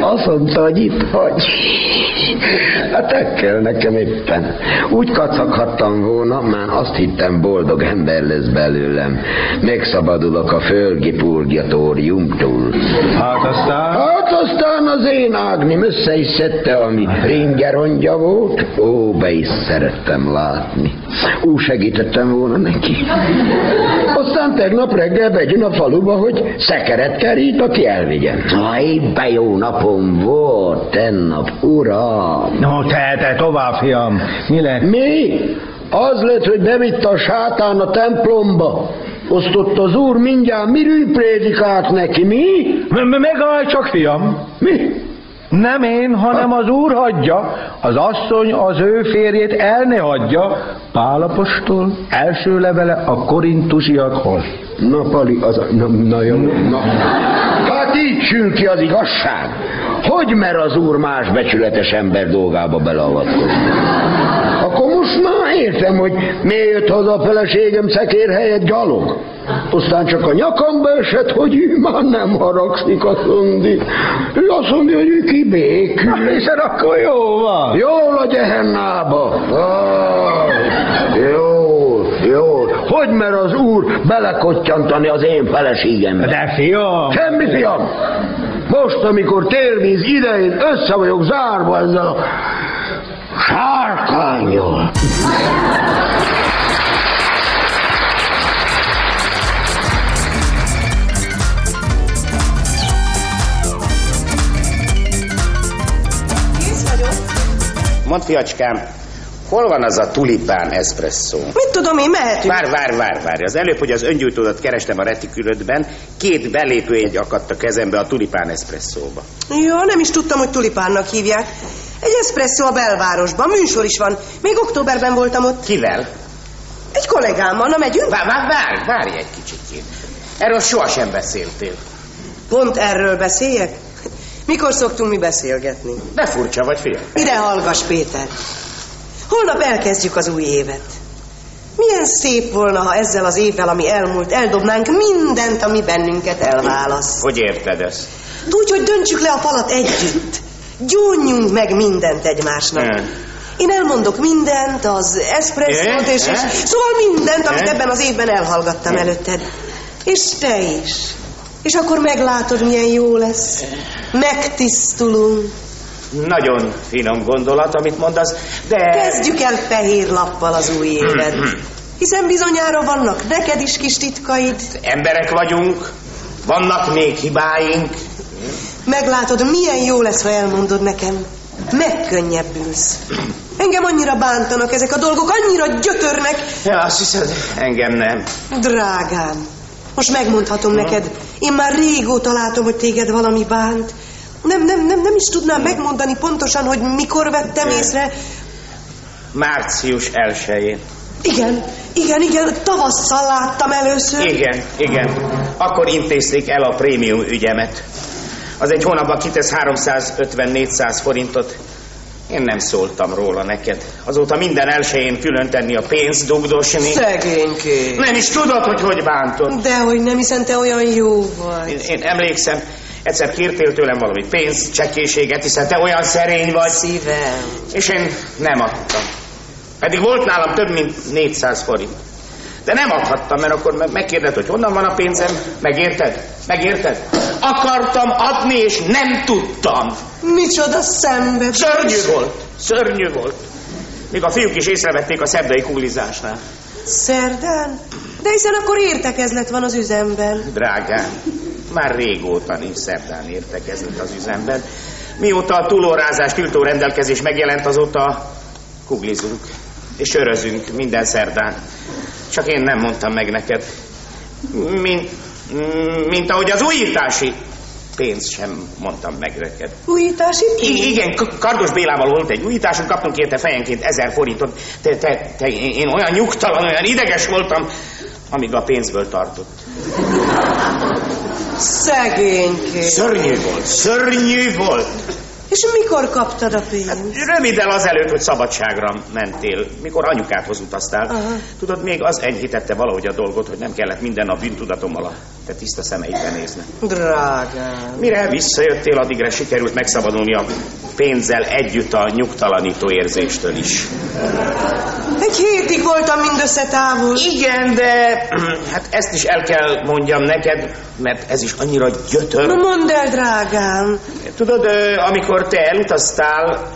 Azt mondta, hogy itt hagy. Hát el kell nekem éppen. Úgy kacaghattam volna, már azt hittem boldog ember lesz belőlem. Megszabadulok a fölgi purgatóriumtól. Hát aztán? Hát aztán az én Ágnim össze is szedte, ami ringerongya volt. Ó, be is szerettem látni. Úgy segítettem volna neki. Aztán tegnap reggel begyön a faluba, hogy szekeret kerít, aki elvigyen. Aj, be jó napom volt tennap, uram. No, te, te tovább, fiam. Mi lett? Mi? Az lett, hogy bevitte a sátán a templomba. Osztott az úr mindjárt mirű prédikált neki, mi? Megállj csak, fiam. Mi? Nem én, hanem az úr hagyja. Az asszony az ő férjét el ne hagyja. Pálapostól első levele a korintusiakhoz. Na, Pali, az a... Na, na jó, na. Hát így sül ki az igazság. Hogy mer az úr más becsületes ember dolgába beleavatkozni? Akkor most már értem, hogy miért jött haza a feleségem szekér helyett gyalog. Aztán csak a nyakamba esett, hogy ő már nem haragszik, azt mondja. Ő azt mondja, hogy ő kibékül. Hiszen akkor jó van. Jól a gyehennába. Ah, jó, jó. Hogy mer az úr belekottyantani az én feleségembe? De fiam! Semmi fiam! Most, amikor térvíz idején össze vagyok zárva ezzel a Sarkanyol. Mondd, fiacskám, hol van az a tulipán eszpresszó? Mit tudom én, mehetünk. Vár, vár, vár, vár. Az előbb, hogy az öngyújtódat kerestem a retikülödben, két belépőjegy akadt a kezembe a tulipán eszpresszóba. Jó, nem is tudtam, hogy tulipánnak hívják. Egy eszpresszó a belvárosban, műsor is van. Még októberben voltam ott. Kivel? Egy kollégámmal, na megyünk? Vár, vár, vár, várj egy kicsit. Erről sohasem beszéltél. Pont erről beszéljek? Mikor szoktunk mi beszélgetni? De furcsa vagy, fiam. Ide hallgass, Péter. Holnap elkezdjük az új évet. Milyen szép volna, ha ezzel az évvel, ami elmúlt, eldobnánk mindent, ami bennünket elválaszt. Hogy érted ezt? Úgy, hogy döntsük le a falat együtt. Gyónjunk meg mindent egymásnak. Hmm. Én elmondok mindent, az eszpresszót, és, és Eh? szóval mindent, amit Eh? ebben az évben elhallgattam előtted. És te is. És akkor meglátod, milyen jó lesz. Megtisztulunk. Nagyon finom gondolat, amit mondasz, de... Kezdjük el fehér lappal az új évet. Hiszen bizonyára vannak neked is kis titkaid. Emberek vagyunk, vannak még hibáink. Meglátod, milyen jó lesz, ha elmondod nekem. Megkönnyebbülsz. Engem annyira bántanak ezek a dolgok, annyira gyötörnek. Ja, azt hiszed, engem nem. Drágám, most megmondhatom neked, én már régóta látom, hogy téged valami bánt. Nem, nem, nem, nem is tudnám megmondani pontosan, hogy mikor vettem észre. Március 1-én. Igen, igen, igen, tavasszal láttam először. Igen, igen. Akkor intézték el a prémium ügyemet. Az egy hónapban kitesz 350-400 forintot. Én nem szóltam róla neked. Azóta minden elsőjén külön tenni a pénzt, dugdosni. Szegényké. Nem is tudod, hogy hogy bántod. Dehogy nem, hiszen te olyan jó vagy. Én, én emlékszem, egyszer kértél tőlem valami pénzt, csekéséget, hiszen te olyan szerény vagy. Szívem. És én nem adtam. Pedig volt nálam több mint 400 forint. De nem adhattam, mert akkor meg- megkérdezett, hogy honnan van a pénzem. Megérted? Megérted? Akartam adni, és nem tudtam. Micsoda szenvedés. Szörnyű volt. Szörnyű volt. Még a fiúk is észrevették a szerdai kuglizásnál. Szerdán? De hiszen akkor értekezlet van az üzemben. Drágám, már régóta nincs szerdán értekezlet az üzemben. Mióta a túlórázás tiltó rendelkezés megjelent, azóta kuglizunk és sörözünk minden szerdán. Csak én nem mondtam meg neked. Mint, mint ahogy az újítási pénzt sem mondtam meg neked. Újítási I- igen, Kardos Bélával volt egy újításunk, kaptunk érte fejenként ezer forintot. Te, te, te, én olyan nyugtalan, olyan ideges voltam, amíg a pénzből tartott. Szegényké. Szörnyű volt, szörnyű volt. És mikor kaptad a pénzt? Röviddel azelőtt, hogy szabadságra mentél, mikor anyukádhoz utaztál. Aha. Tudod, még az enyhítette valahogy a dolgot, hogy nem kellett minden nap bűntudatommal a te tiszta szemeidbe nézni. Drágám. Mire visszajöttél, addigra sikerült megszabadulni a pénzzel együtt a nyugtalanító érzéstől is. Egy hétig voltam mindössze távol. Igen, de hát ezt is el kell mondjam neked, mert ez is annyira gyötör. Na mondd el, drágám. Tudod, amikor te elutaztál,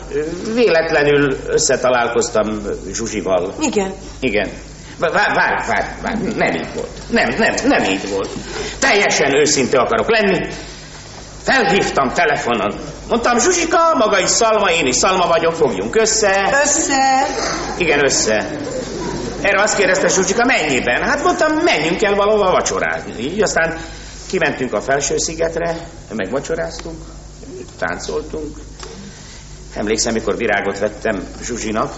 véletlenül összetalálkoztam Zsuzsival. Igen. Igen. Várj, várj, várj, várj, nem így volt. Nem, nem, nem így volt. Teljesen őszinte akarok lenni. Felhívtam telefonon. Mondtam, Zsuzsika, maga is Szalma, én is Szalma vagyok, fogjunk össze. Össze. Igen, össze. Erre azt kérdezte Zsuzsika, mennyiben? Hát mondtam, menjünk el valahova vacsorázni. Így aztán kimentünk a felső szigetre, megvacsoráztunk, táncoltunk. Emlékszem, mikor virágot vettem Zsuzsinak,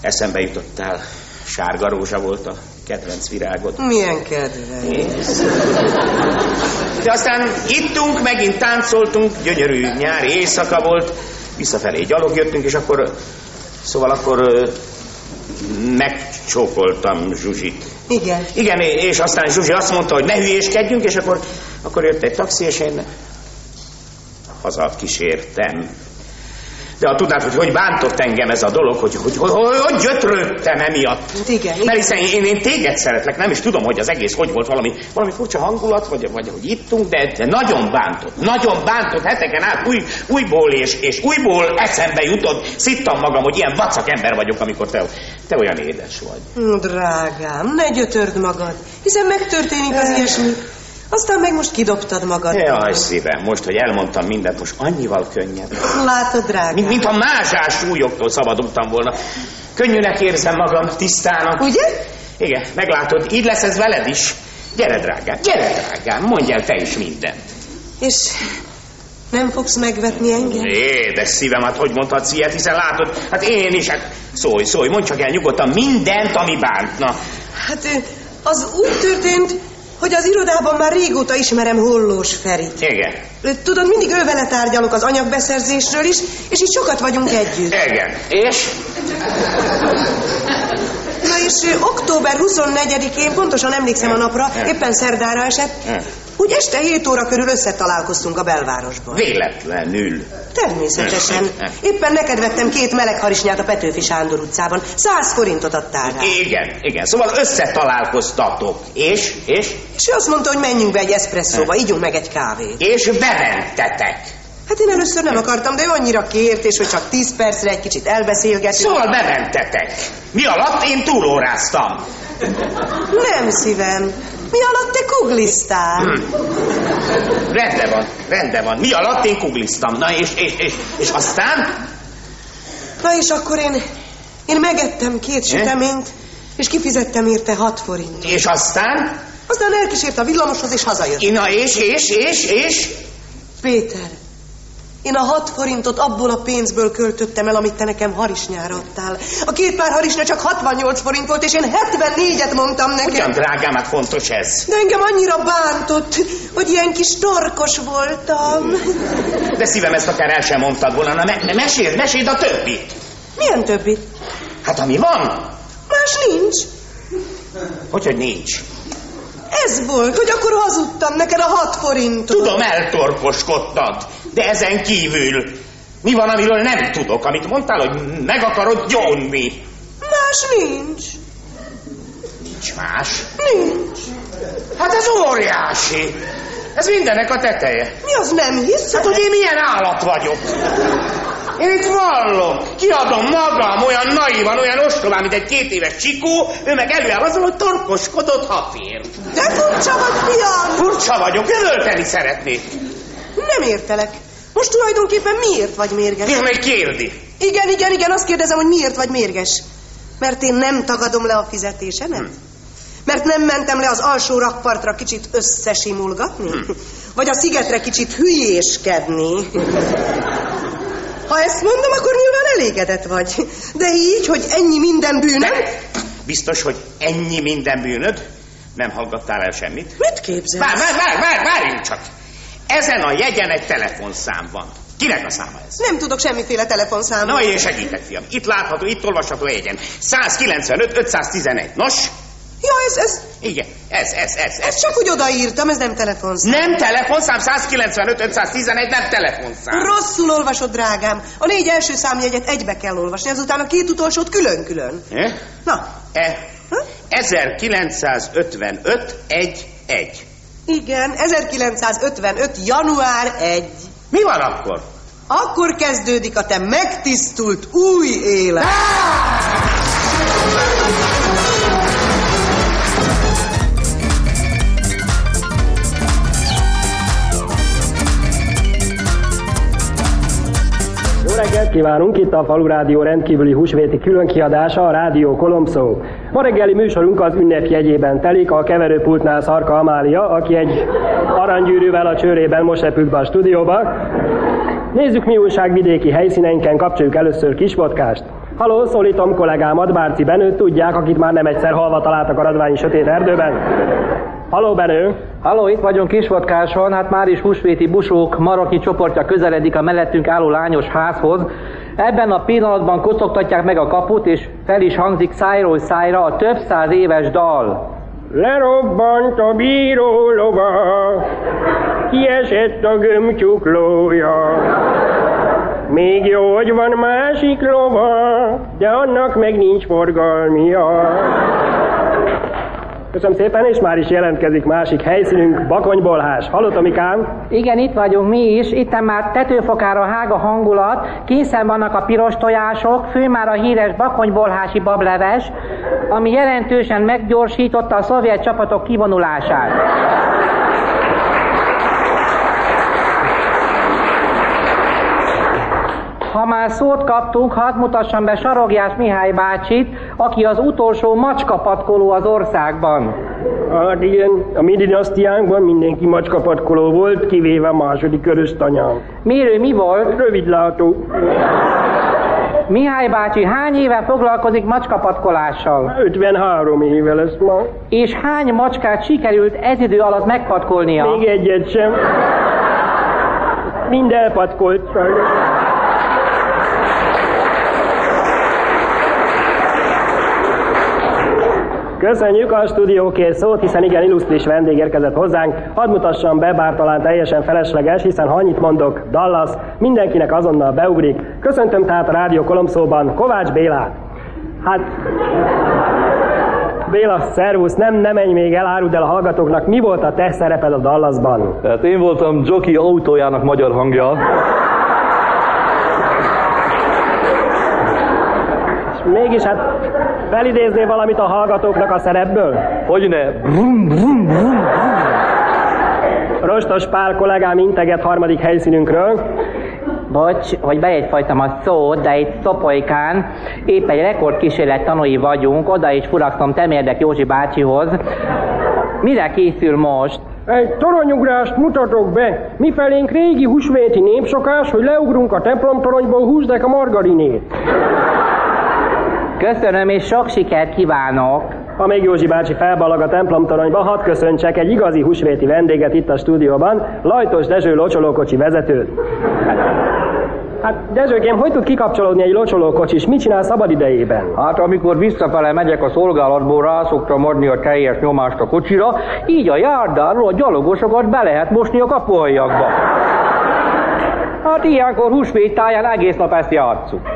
eszembe jutottál. Sárga rózsa volt a kedvenc virágod. Milyen kedves. De aztán ittunk, megint táncoltunk, gyönyörű nyári éjszaka volt, visszafelé gyalog jöttünk, és akkor, szóval akkor megcsókoltam Zsuzsit. Igen. Igen, és aztán Zsuzsi azt mondta, hogy ne hülyéskedjünk, és akkor, akkor jött egy taxi, és én haza kísértem. De ha tudnád, hogy hogy bántott engem ez a dolog, hogy hogy, hogy, hogy, hogy gyötrődtem emiatt. Igen, Mert hiszen én, én téged szeretlek, nem is tudom, hogy az egész hogy volt valami, valami furcsa hangulat, vagy, vagy hogy ittunk, de, de nagyon bántott, nagyon bántott heteken át új, újból és, és újból eszembe jutott, szittam magam, hogy ilyen vacak ember vagyok, amikor te, te olyan édes vagy. Drágám, ne gyötörd magad, hiszen megtörténik az ilyesmi. Aztán meg most kidobtad magad. Jaj, szívem, most, hogy elmondtam mindent, most annyival könnyebb. Látod, drágám. Mint, mint a mázsás súlyoktól szabadultam volna. Könnyűnek érzem magam, tisztának. Ugye? Igen, meglátod, így lesz ez veled is. Gyere, drágám, gyere, drágám, mondj el te is mindent. És nem fogsz megvetni engem? Édes szívem, hát hogy mondhatsz ilyet, hiszen látod, hát én is, hát szólj, szólj, mondd csak el nyugodtan mindent, ami bántna. Hát az úgy történt, hogy az irodában már régóta ismerem Hollós Ferit. Igen. Tudod, mindig ő vele tárgyalok az anyagbeszerzésről is, és így sokat vagyunk együtt. Igen. És? Na és október 24-én, pontosan emlékszem a napra, éppen szerdára esett, úgy este 7 óra körül összetalálkoztunk a belvárosban. Véletlenül. Természetesen. Éppen neked vettem két meleg harisnyát a Petőfi Sándor utcában. 100 forintot adtál rá. Igen, igen, szóval összetalálkoztatok. És? És? És azt mondta, hogy menjünk be egy eszpresszóba, ígyunk meg egy kávét. És bementetek. Hát én először nem akartam, de ő annyira kért, és hogy csak 10 percre egy kicsit elbeszélgetünk. Szóval bementetek. Mi alatt én túlóráztam. Nem szívem. Mi alatt te kugliztál? Hm. Rendben van, rendben van. Mi alatt én kugliztam. Na és, és, és, és aztán? Na és akkor én, én megettem két süteményt, és kifizettem érte 6 forint. És aztán? Aztán elkísért a villamoshoz, és hazajött. Na és, és, és, és? Péter, én a hat forintot abból a pénzből költöttem el, amit te nekem harisnyára adtál. A két pár harisnya csak 68 forint volt, és én 74-et mondtam neked. Ugyan drágám, hát fontos ez. De engem annyira bántott, hogy ilyen kis torkos voltam. De szívem, ezt akár el sem mondtad volna. Na, me- meséld, meséld a többit. Milyen többit? Hát ami van. Más nincs. Hogy, hogy nincs. Ez volt, hogy akkor hazudtam neked a hat forintot. Tudom, eltorkoskodtad, de ezen kívül mi van, amiről nem tudok, amit mondtál, hogy meg akarod gyónni? Más nincs. Nincs más. Nincs. Hát ez óriási. Ez mindenek a teteje. Mi az nem hiszed? Hát, hogy én milyen állat vagyok. Én itt vallom, kiadom magam olyan naívan, olyan ostobán, mint egy két éves csikó, ő meg előáll azzal, hogy torkoskodott hatért. De furcsa vagy, fiam! Furcsa vagyok, üvölteni szeretnék. Nem értelek. Most tulajdonképpen miért vagy mérges? Még meg kérdi. Igen, igen, igen, azt kérdezem, hogy miért vagy mérges. Mert én nem tagadom le a fizetésemet? Hm. Mert nem mentem le az alsó rakpartra kicsit összesimulgatni? Hm. Vagy a szigetre kicsit hülyéskedni? Ha ezt mondom, akkor nyilván elégedett vagy. De így, hogy ennyi minden bűnöm... Biztos, hogy ennyi minden bűnöd? Nem hallgattál el semmit? Mit képzelsz? Várj, várj, várj, várj, várjunk csak. Ezen a jegyen egy telefonszám van. Kinek a száma ez? Nem tudok semmiféle telefonszámot. Na, én segítek, fiam. Itt látható, itt olvasható a jegyen. 195, 511. Nos? Ja, ez, ez... Igen, ez, ez, ez. Ezt csak úgy odaírtam, ez nem telefonszám. Nem telefonszám, 195, 511, nem telefonszám. Rosszul olvasod, drágám. A négy első számjegyet egybe kell olvasni, azután a két utolsót külön-külön. Eh? Na. E. 1955 1 1. Igen, 1955. január 1. Mi van akkor? Akkor kezdődik a te megtisztult új élet. Jó reggelt kívánunk! Itt a Falu Rádió rendkívüli húsvéti különkiadása, a Rádió Kolomszó. Ma reggeli műsorunk az ünnep jegyében telik, a keverőpultnál Szarka Amália, aki egy aranygyűrűvel a csőrében most repült be a stúdióba. Nézzük, mi újság vidéki helyszíneinken, kapcsoljuk először Kisvodkást. Haló, szólítom kollégámat, Bárci Benőt, tudják, akit már nem egyszer halva találtak a radványi sötét erdőben. Haló, Benő! Halló, itt vagyunk Kisvodkáson, hát már is húsvéti busók maroknyi csoportja közeledik a mellettünk álló lányos házhoz. Ebben a pillanatban kocogtatják meg a kaput, és fel is hangzik szájról szájra a több száz éves dal. Lerobbant a bíró lova, kiesett a gömcsuklója. Még jó, hogy van másik lova, de annak meg nincs forgalmia. Köszönöm szépen, és már is jelentkezik másik helyszínünk, Bakonybolhás. Hallott, Tomikám? Igen, itt vagyunk mi is. Itt már tetőfokára hág a hangulat, készen vannak a piros tojások, fő már a híres bakonybolhási bableves, ami jelentősen meggyorsította a szovjet csapatok kivonulását. Ha már szót kaptunk, hadd mutassam be Sarogjás Mihály bácsit, aki az utolsó macskapatkoló az országban. Hát igen, a mi dinasztiánkban mindenki macskapatkoló volt, kivéve a második köröztanyám. Miről mi volt? Rövidlátó. Mihály bácsi hány éve foglalkozik macskapatkolással? 53 éve lesz ma. És hány macskát sikerült ez idő alatt megpatkolnia? Még egyet sem. Mind elpatkolt sajnos. Köszönjük a stúdiókért szót, hiszen igen illusztris vendég érkezett hozzánk. Hadd mutassam be, bár talán teljesen felesleges, hiszen ha annyit mondok, Dallas, mindenkinek azonnal beugrik. Köszöntöm tehát a Rádió Kolomszóban Kovács Bélát. Hát, Béla, szervusz, nem, nem menj még el, áruld el a hallgatóknak, mi volt a te szereped a Dallasban? Tehát én voltam Jockey autójának magyar hangja. És mégis hát felidéznél valamit a hallgatóknak a szerepből? Hogyne? Brum, brum, brum. Rostos Pál kollégám integet harmadik helyszínünkről. Bocs, hogy bejegyfajtam a szót, de itt Szopolykán épp egy rekordkísérlet tanúi vagyunk, oda is furakszom Temérdek Józsi bácsihoz. Mire készül most? Egy toronyugrást mutatok be. Mifelénk régi húsvéti népszokás, hogy leugrunk a templomtoronyból, húzdek a margarinét. Köszönöm és sok sikert kívánok! Ha még Józsi bácsi felballag a templomtoronyba, hadd köszöntsek egy igazi húsvéti vendéget itt a stúdióban, Lajtos Dezső locsolókocsi vezetőt. Hát Dezsőkém, hogy tud kikapcsolódni egy locsolókocsis? Mit csinál szabad idejében? Hát amikor visszafele megyek a szolgálatból, rá szoktam adni a teljes nyomást a kocsira, így a járdáról a gyalogosokat be lehet mosni a kapuajakba. Hát ilyenkor húsvét táján egész nap ezt játszunk.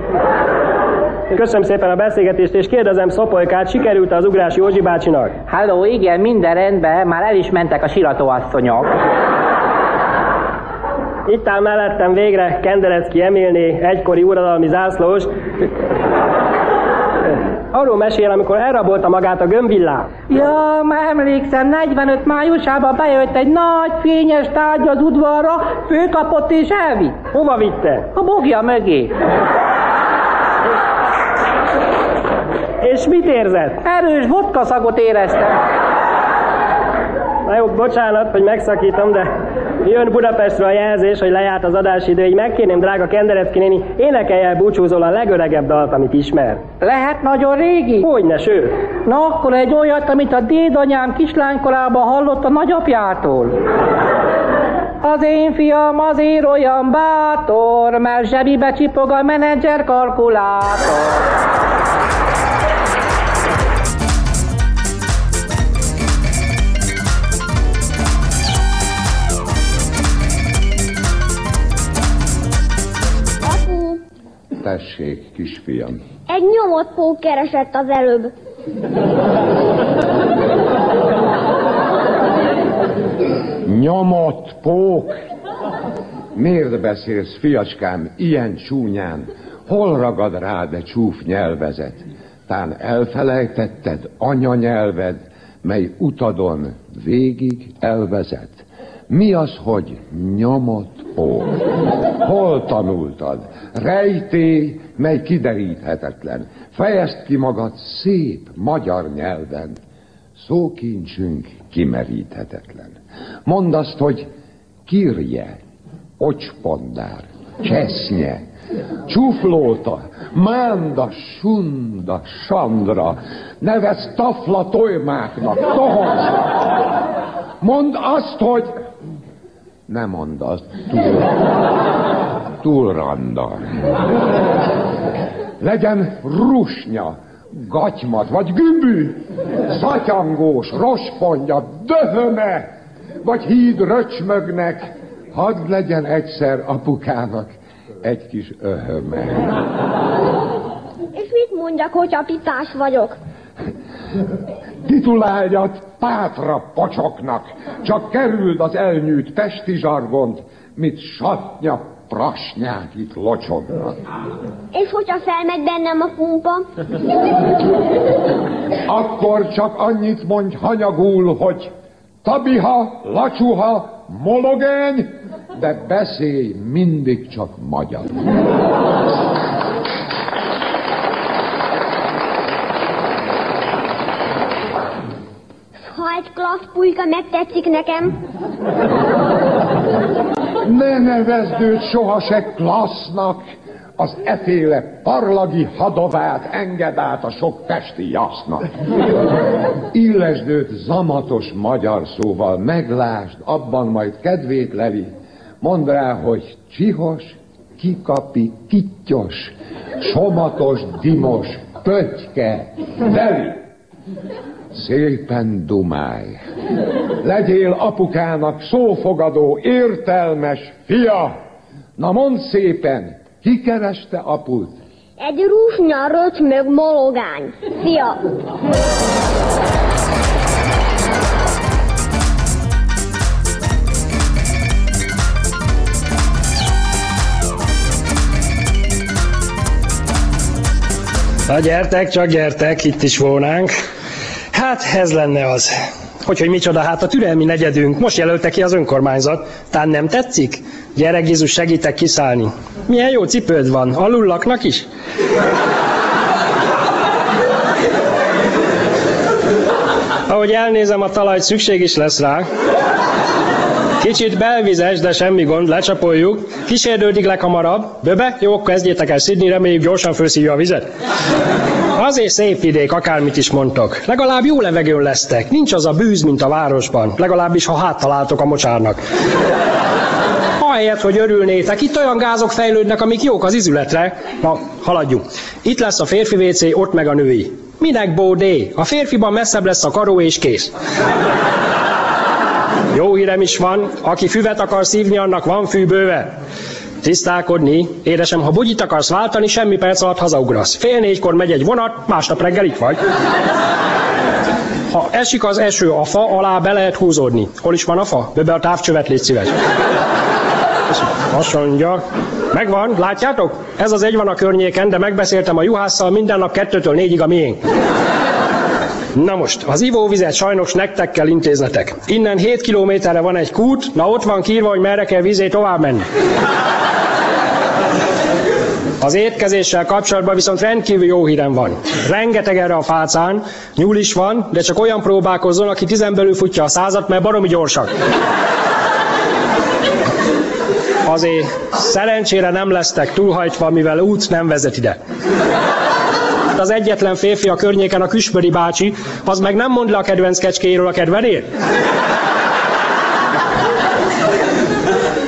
Köszönöm szépen a beszélgetést, és kérdezem Szopolykát, sikerült az ugrás Józsi bácsinak? Halló, igen, minden rendben, már el is mentek a silatóasszonyok. Itt áll mellettem végre Kenderecki Emilné, egykori uradalmi zászlós. Arról mesél, amikor elrabolta magát a gömbvillá. Ja, már emlékszem, 45 májusában bejött egy nagy fényes tárgy az udvarra, főkapott és elvitt. Hova vitte? A bogja mögé. És mit érzett? Erős vodka szagot éreztem. Na jó, bocsánat, hogy megszakítom, de jön Budapestről a jelzés, hogy lejárt az adásidő, így megkérném, drága Kenderecki néni, énekelj el búcsúzol a legöregebb dalt, amit ismer. Lehet nagyon régi? Hogyne, ső. Na, akkor egy olyat, amit a dédanyám kislánykorában hallott a nagyapjától. Az én fiam azért olyan bátor, mert zsebibe csipog a menedzser kalkulátor. Tessék, kisfiam. egy nyomott pók keresett az előbb. Nyomott pók! Miért beszélsz, fiacskám, ilyen csúnyán? Hol ragad rád egy csúf nyelvezet? Tán elfelejtetted anyanyelved, mely utadon végig elvezet. Mi az, hogy nyomott pók? Hol tanultad? Rejtély, mely kideríthetetlen. Fejezd ki magad szép magyar nyelven. Szókincsünk kimeríthetetlen. Mondd azt, hogy kirje, ocspondár, csesznye, csuflóta, mánda, sunda, sandra, nevez tafla tolymáknak, tohoznak. Mondd azt, hogy... Ne mondd azt, túl, túl randar. Legyen rusnya, gatymat, vagy gümbű, szatyangós, rospondja, döhöme, vagy híd röcsmögnek, hadd legyen egyszer apukának egy kis öhöme. És mit mondjak, hogyha pitás vagyok? Tituláljat pátra pacsoknak, csak kerüld az elnyűjt pesti zsargont, mit satnya prasnyák itt locsognak. És hogyha felmegy bennem a pumpa? Akkor csak annyit mondj hanyagul, hogy tabiha, lacsuha, mologény, de beszélj mindig csak magyar. Ha klassz pulyka megtetszik nekem, Ne nevezd őt soha klassznak, az eféle parlagi hadovát enged át a sok pesti jasznak. Illesd őt zamatos magyar szóval, meglásd, abban majd kedvét leli. Mondd rá, hogy csihos, kikapi, kittyos, somatos, dimos, pöttyke, deli. Szépen dumálj. Legyél apukának szófogadó, értelmes fia. Na mondd szépen, ki kereste aput? egy rúsnya röcsmög mologány. Szia! Na gyertek, csak gyertek, itt is volnánk. Hát ez lenne az. Hogy, hogy micsoda, hát a türelmi negyedünk. Most jelölte ki az önkormányzat. Tán nem tetszik? Gyere, Gizus, segítek kiszállni. Milyen jó cipőd van. Alul laknak is? Ahogy elnézem a talajt, szükség is lesz rá. Kicsit belvizes, de semmi gond, lecsapoljuk. Kísérdődik leghamarabb. Böbe, jó, kezdjétek el szidni, reméljük gyorsan felszívja a vizet. Azért szép vidék, akármit is mondtok. Legalább jó levegőn lesztek. Nincs az a bűz, mint a városban. Legalábbis, ha háttaláltok a mocsárnak. Ahelyett, hogy örülnétek, itt olyan gázok fejlődnek, amik jók az izületre. Na, haladjunk. Itt lesz a férfi WC, ott meg a női. Minek bódé? A férfiban messzebb lesz a karó és kész. Jó hírem is van, aki füvet akar szívni, annak van fűbőve. Tisztálkodni. Édesem, ha bugyit akarsz váltani, semmi perc alatt hazaugrasz. Fél négykor megy egy vonat, másnap reggel itt vagy. Ha esik az eső a fa alá, be lehet húzódni. Hol is van a fa? Böbe a távcsövet, légy szíves. Azt mondja, megvan, látjátok? Ez az egy van a környéken, de megbeszéltem a juhásszal, minden nap kettőtől négyig a miénk. Na most, az ivóvizet sajnos nektek kell intéznetek. Innen 7 kilométerre van egy kút, na ott van kírva, hogy merre kell vízé tovább menni. Az étkezéssel kapcsolatban viszont rendkívül jó hírem van. Rengeteg erre a fácán, nyúl is van, de csak olyan próbálkozzon, aki tizen belül futja a százat, mert baromi gyorsak. Azért szerencsére nem lesztek túlhajtva, mivel út nem vezet ide. Az egyetlen férfi a környéken a Küsböri bácsi, az meg nem mond le a kedvenc kecskéről a kedvenér.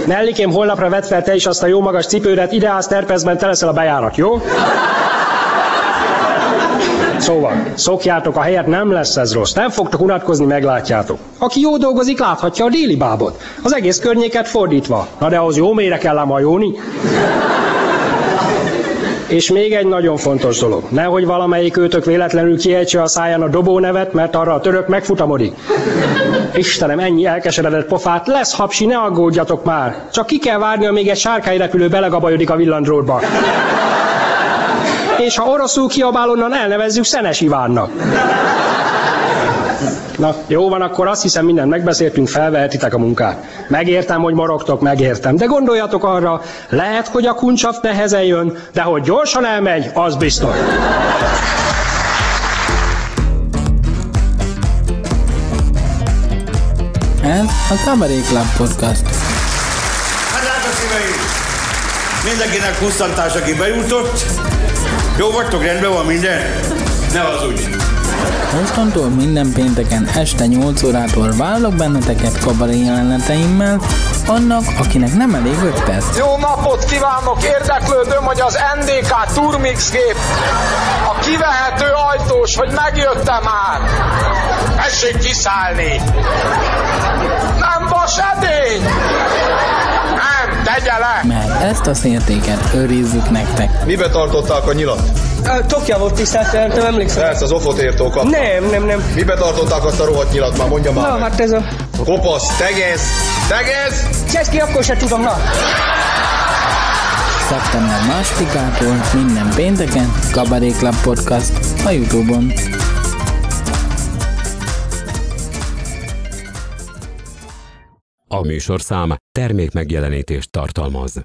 Nellikém, holnapra vedd fel te is azt a jó magas cipődet, ide állsz terpezben, te leszel a bejárat, jó? Szóval, szokjátok a helyet, nem lesz ez rossz. Nem fogtok unatkozni, meglátjátok. Aki jó dolgozik, láthatja a déli bábot. Az egész környéket fordítva. Na de ahhoz jó mélyre kell ám hajóni. És még egy nagyon fontos dolog. Nehogy valamelyik őtök véletlenül kiejtse a száján a dobó nevet, mert arra a török megfutamodik. Istenem, ennyi elkeseredett pofát, lesz hapsi, ne aggódjatok már. Csak ki kell várni, amíg egy sárkányrepülő belegabajodik a villandrótba. És ha oroszul kiabál, onnan elnevezzük Szenes Ivánnak. Na, jó van, akkor azt hiszem mindent megbeszéltünk, felvehetitek a munkát. Megértem, hogy morogtok, megértem. De gondoljatok arra, lehet, hogy a kuncsaft nehezen jön, de hogy gyorsan elmegy, az biztos. Ez a Cabaret Club Podcast. Hát drága szíveim! Mindenkinek kusztantás, aki bejutott. Jó vagytok, rendben van minden? Ne az úgy. Mostantól minden pénteken este 8 órától várlak benneteket kabaré jeleneteimmel, annak, akinek nem elég 5 perc. Jó napot kívánok! Érdeklődöm, hogy az NDK Turmix gép a kivehető ajtós, hogy megjöttem már. Tessék kiszállni! Nem vas edény! Nem, tegye le! Mert ezt a szértéket őrizzük nektek. Mibe tartották a nyilat? Tokja volt tisztelt, nem emlékszem. Persze, az ofot kapta. Nem, nem, nem. Mibe tartották azt a rohadt nyilat már, mondja már Na, meg. hát ez a... Kopasz, tegez, tegez! Cseszki, akkor se tudom, na. Szeptember másodikától minden pénteken Cabaret Club Podcast a Youtube-on. A A műsorszám termék megjelenítést tartalmaz.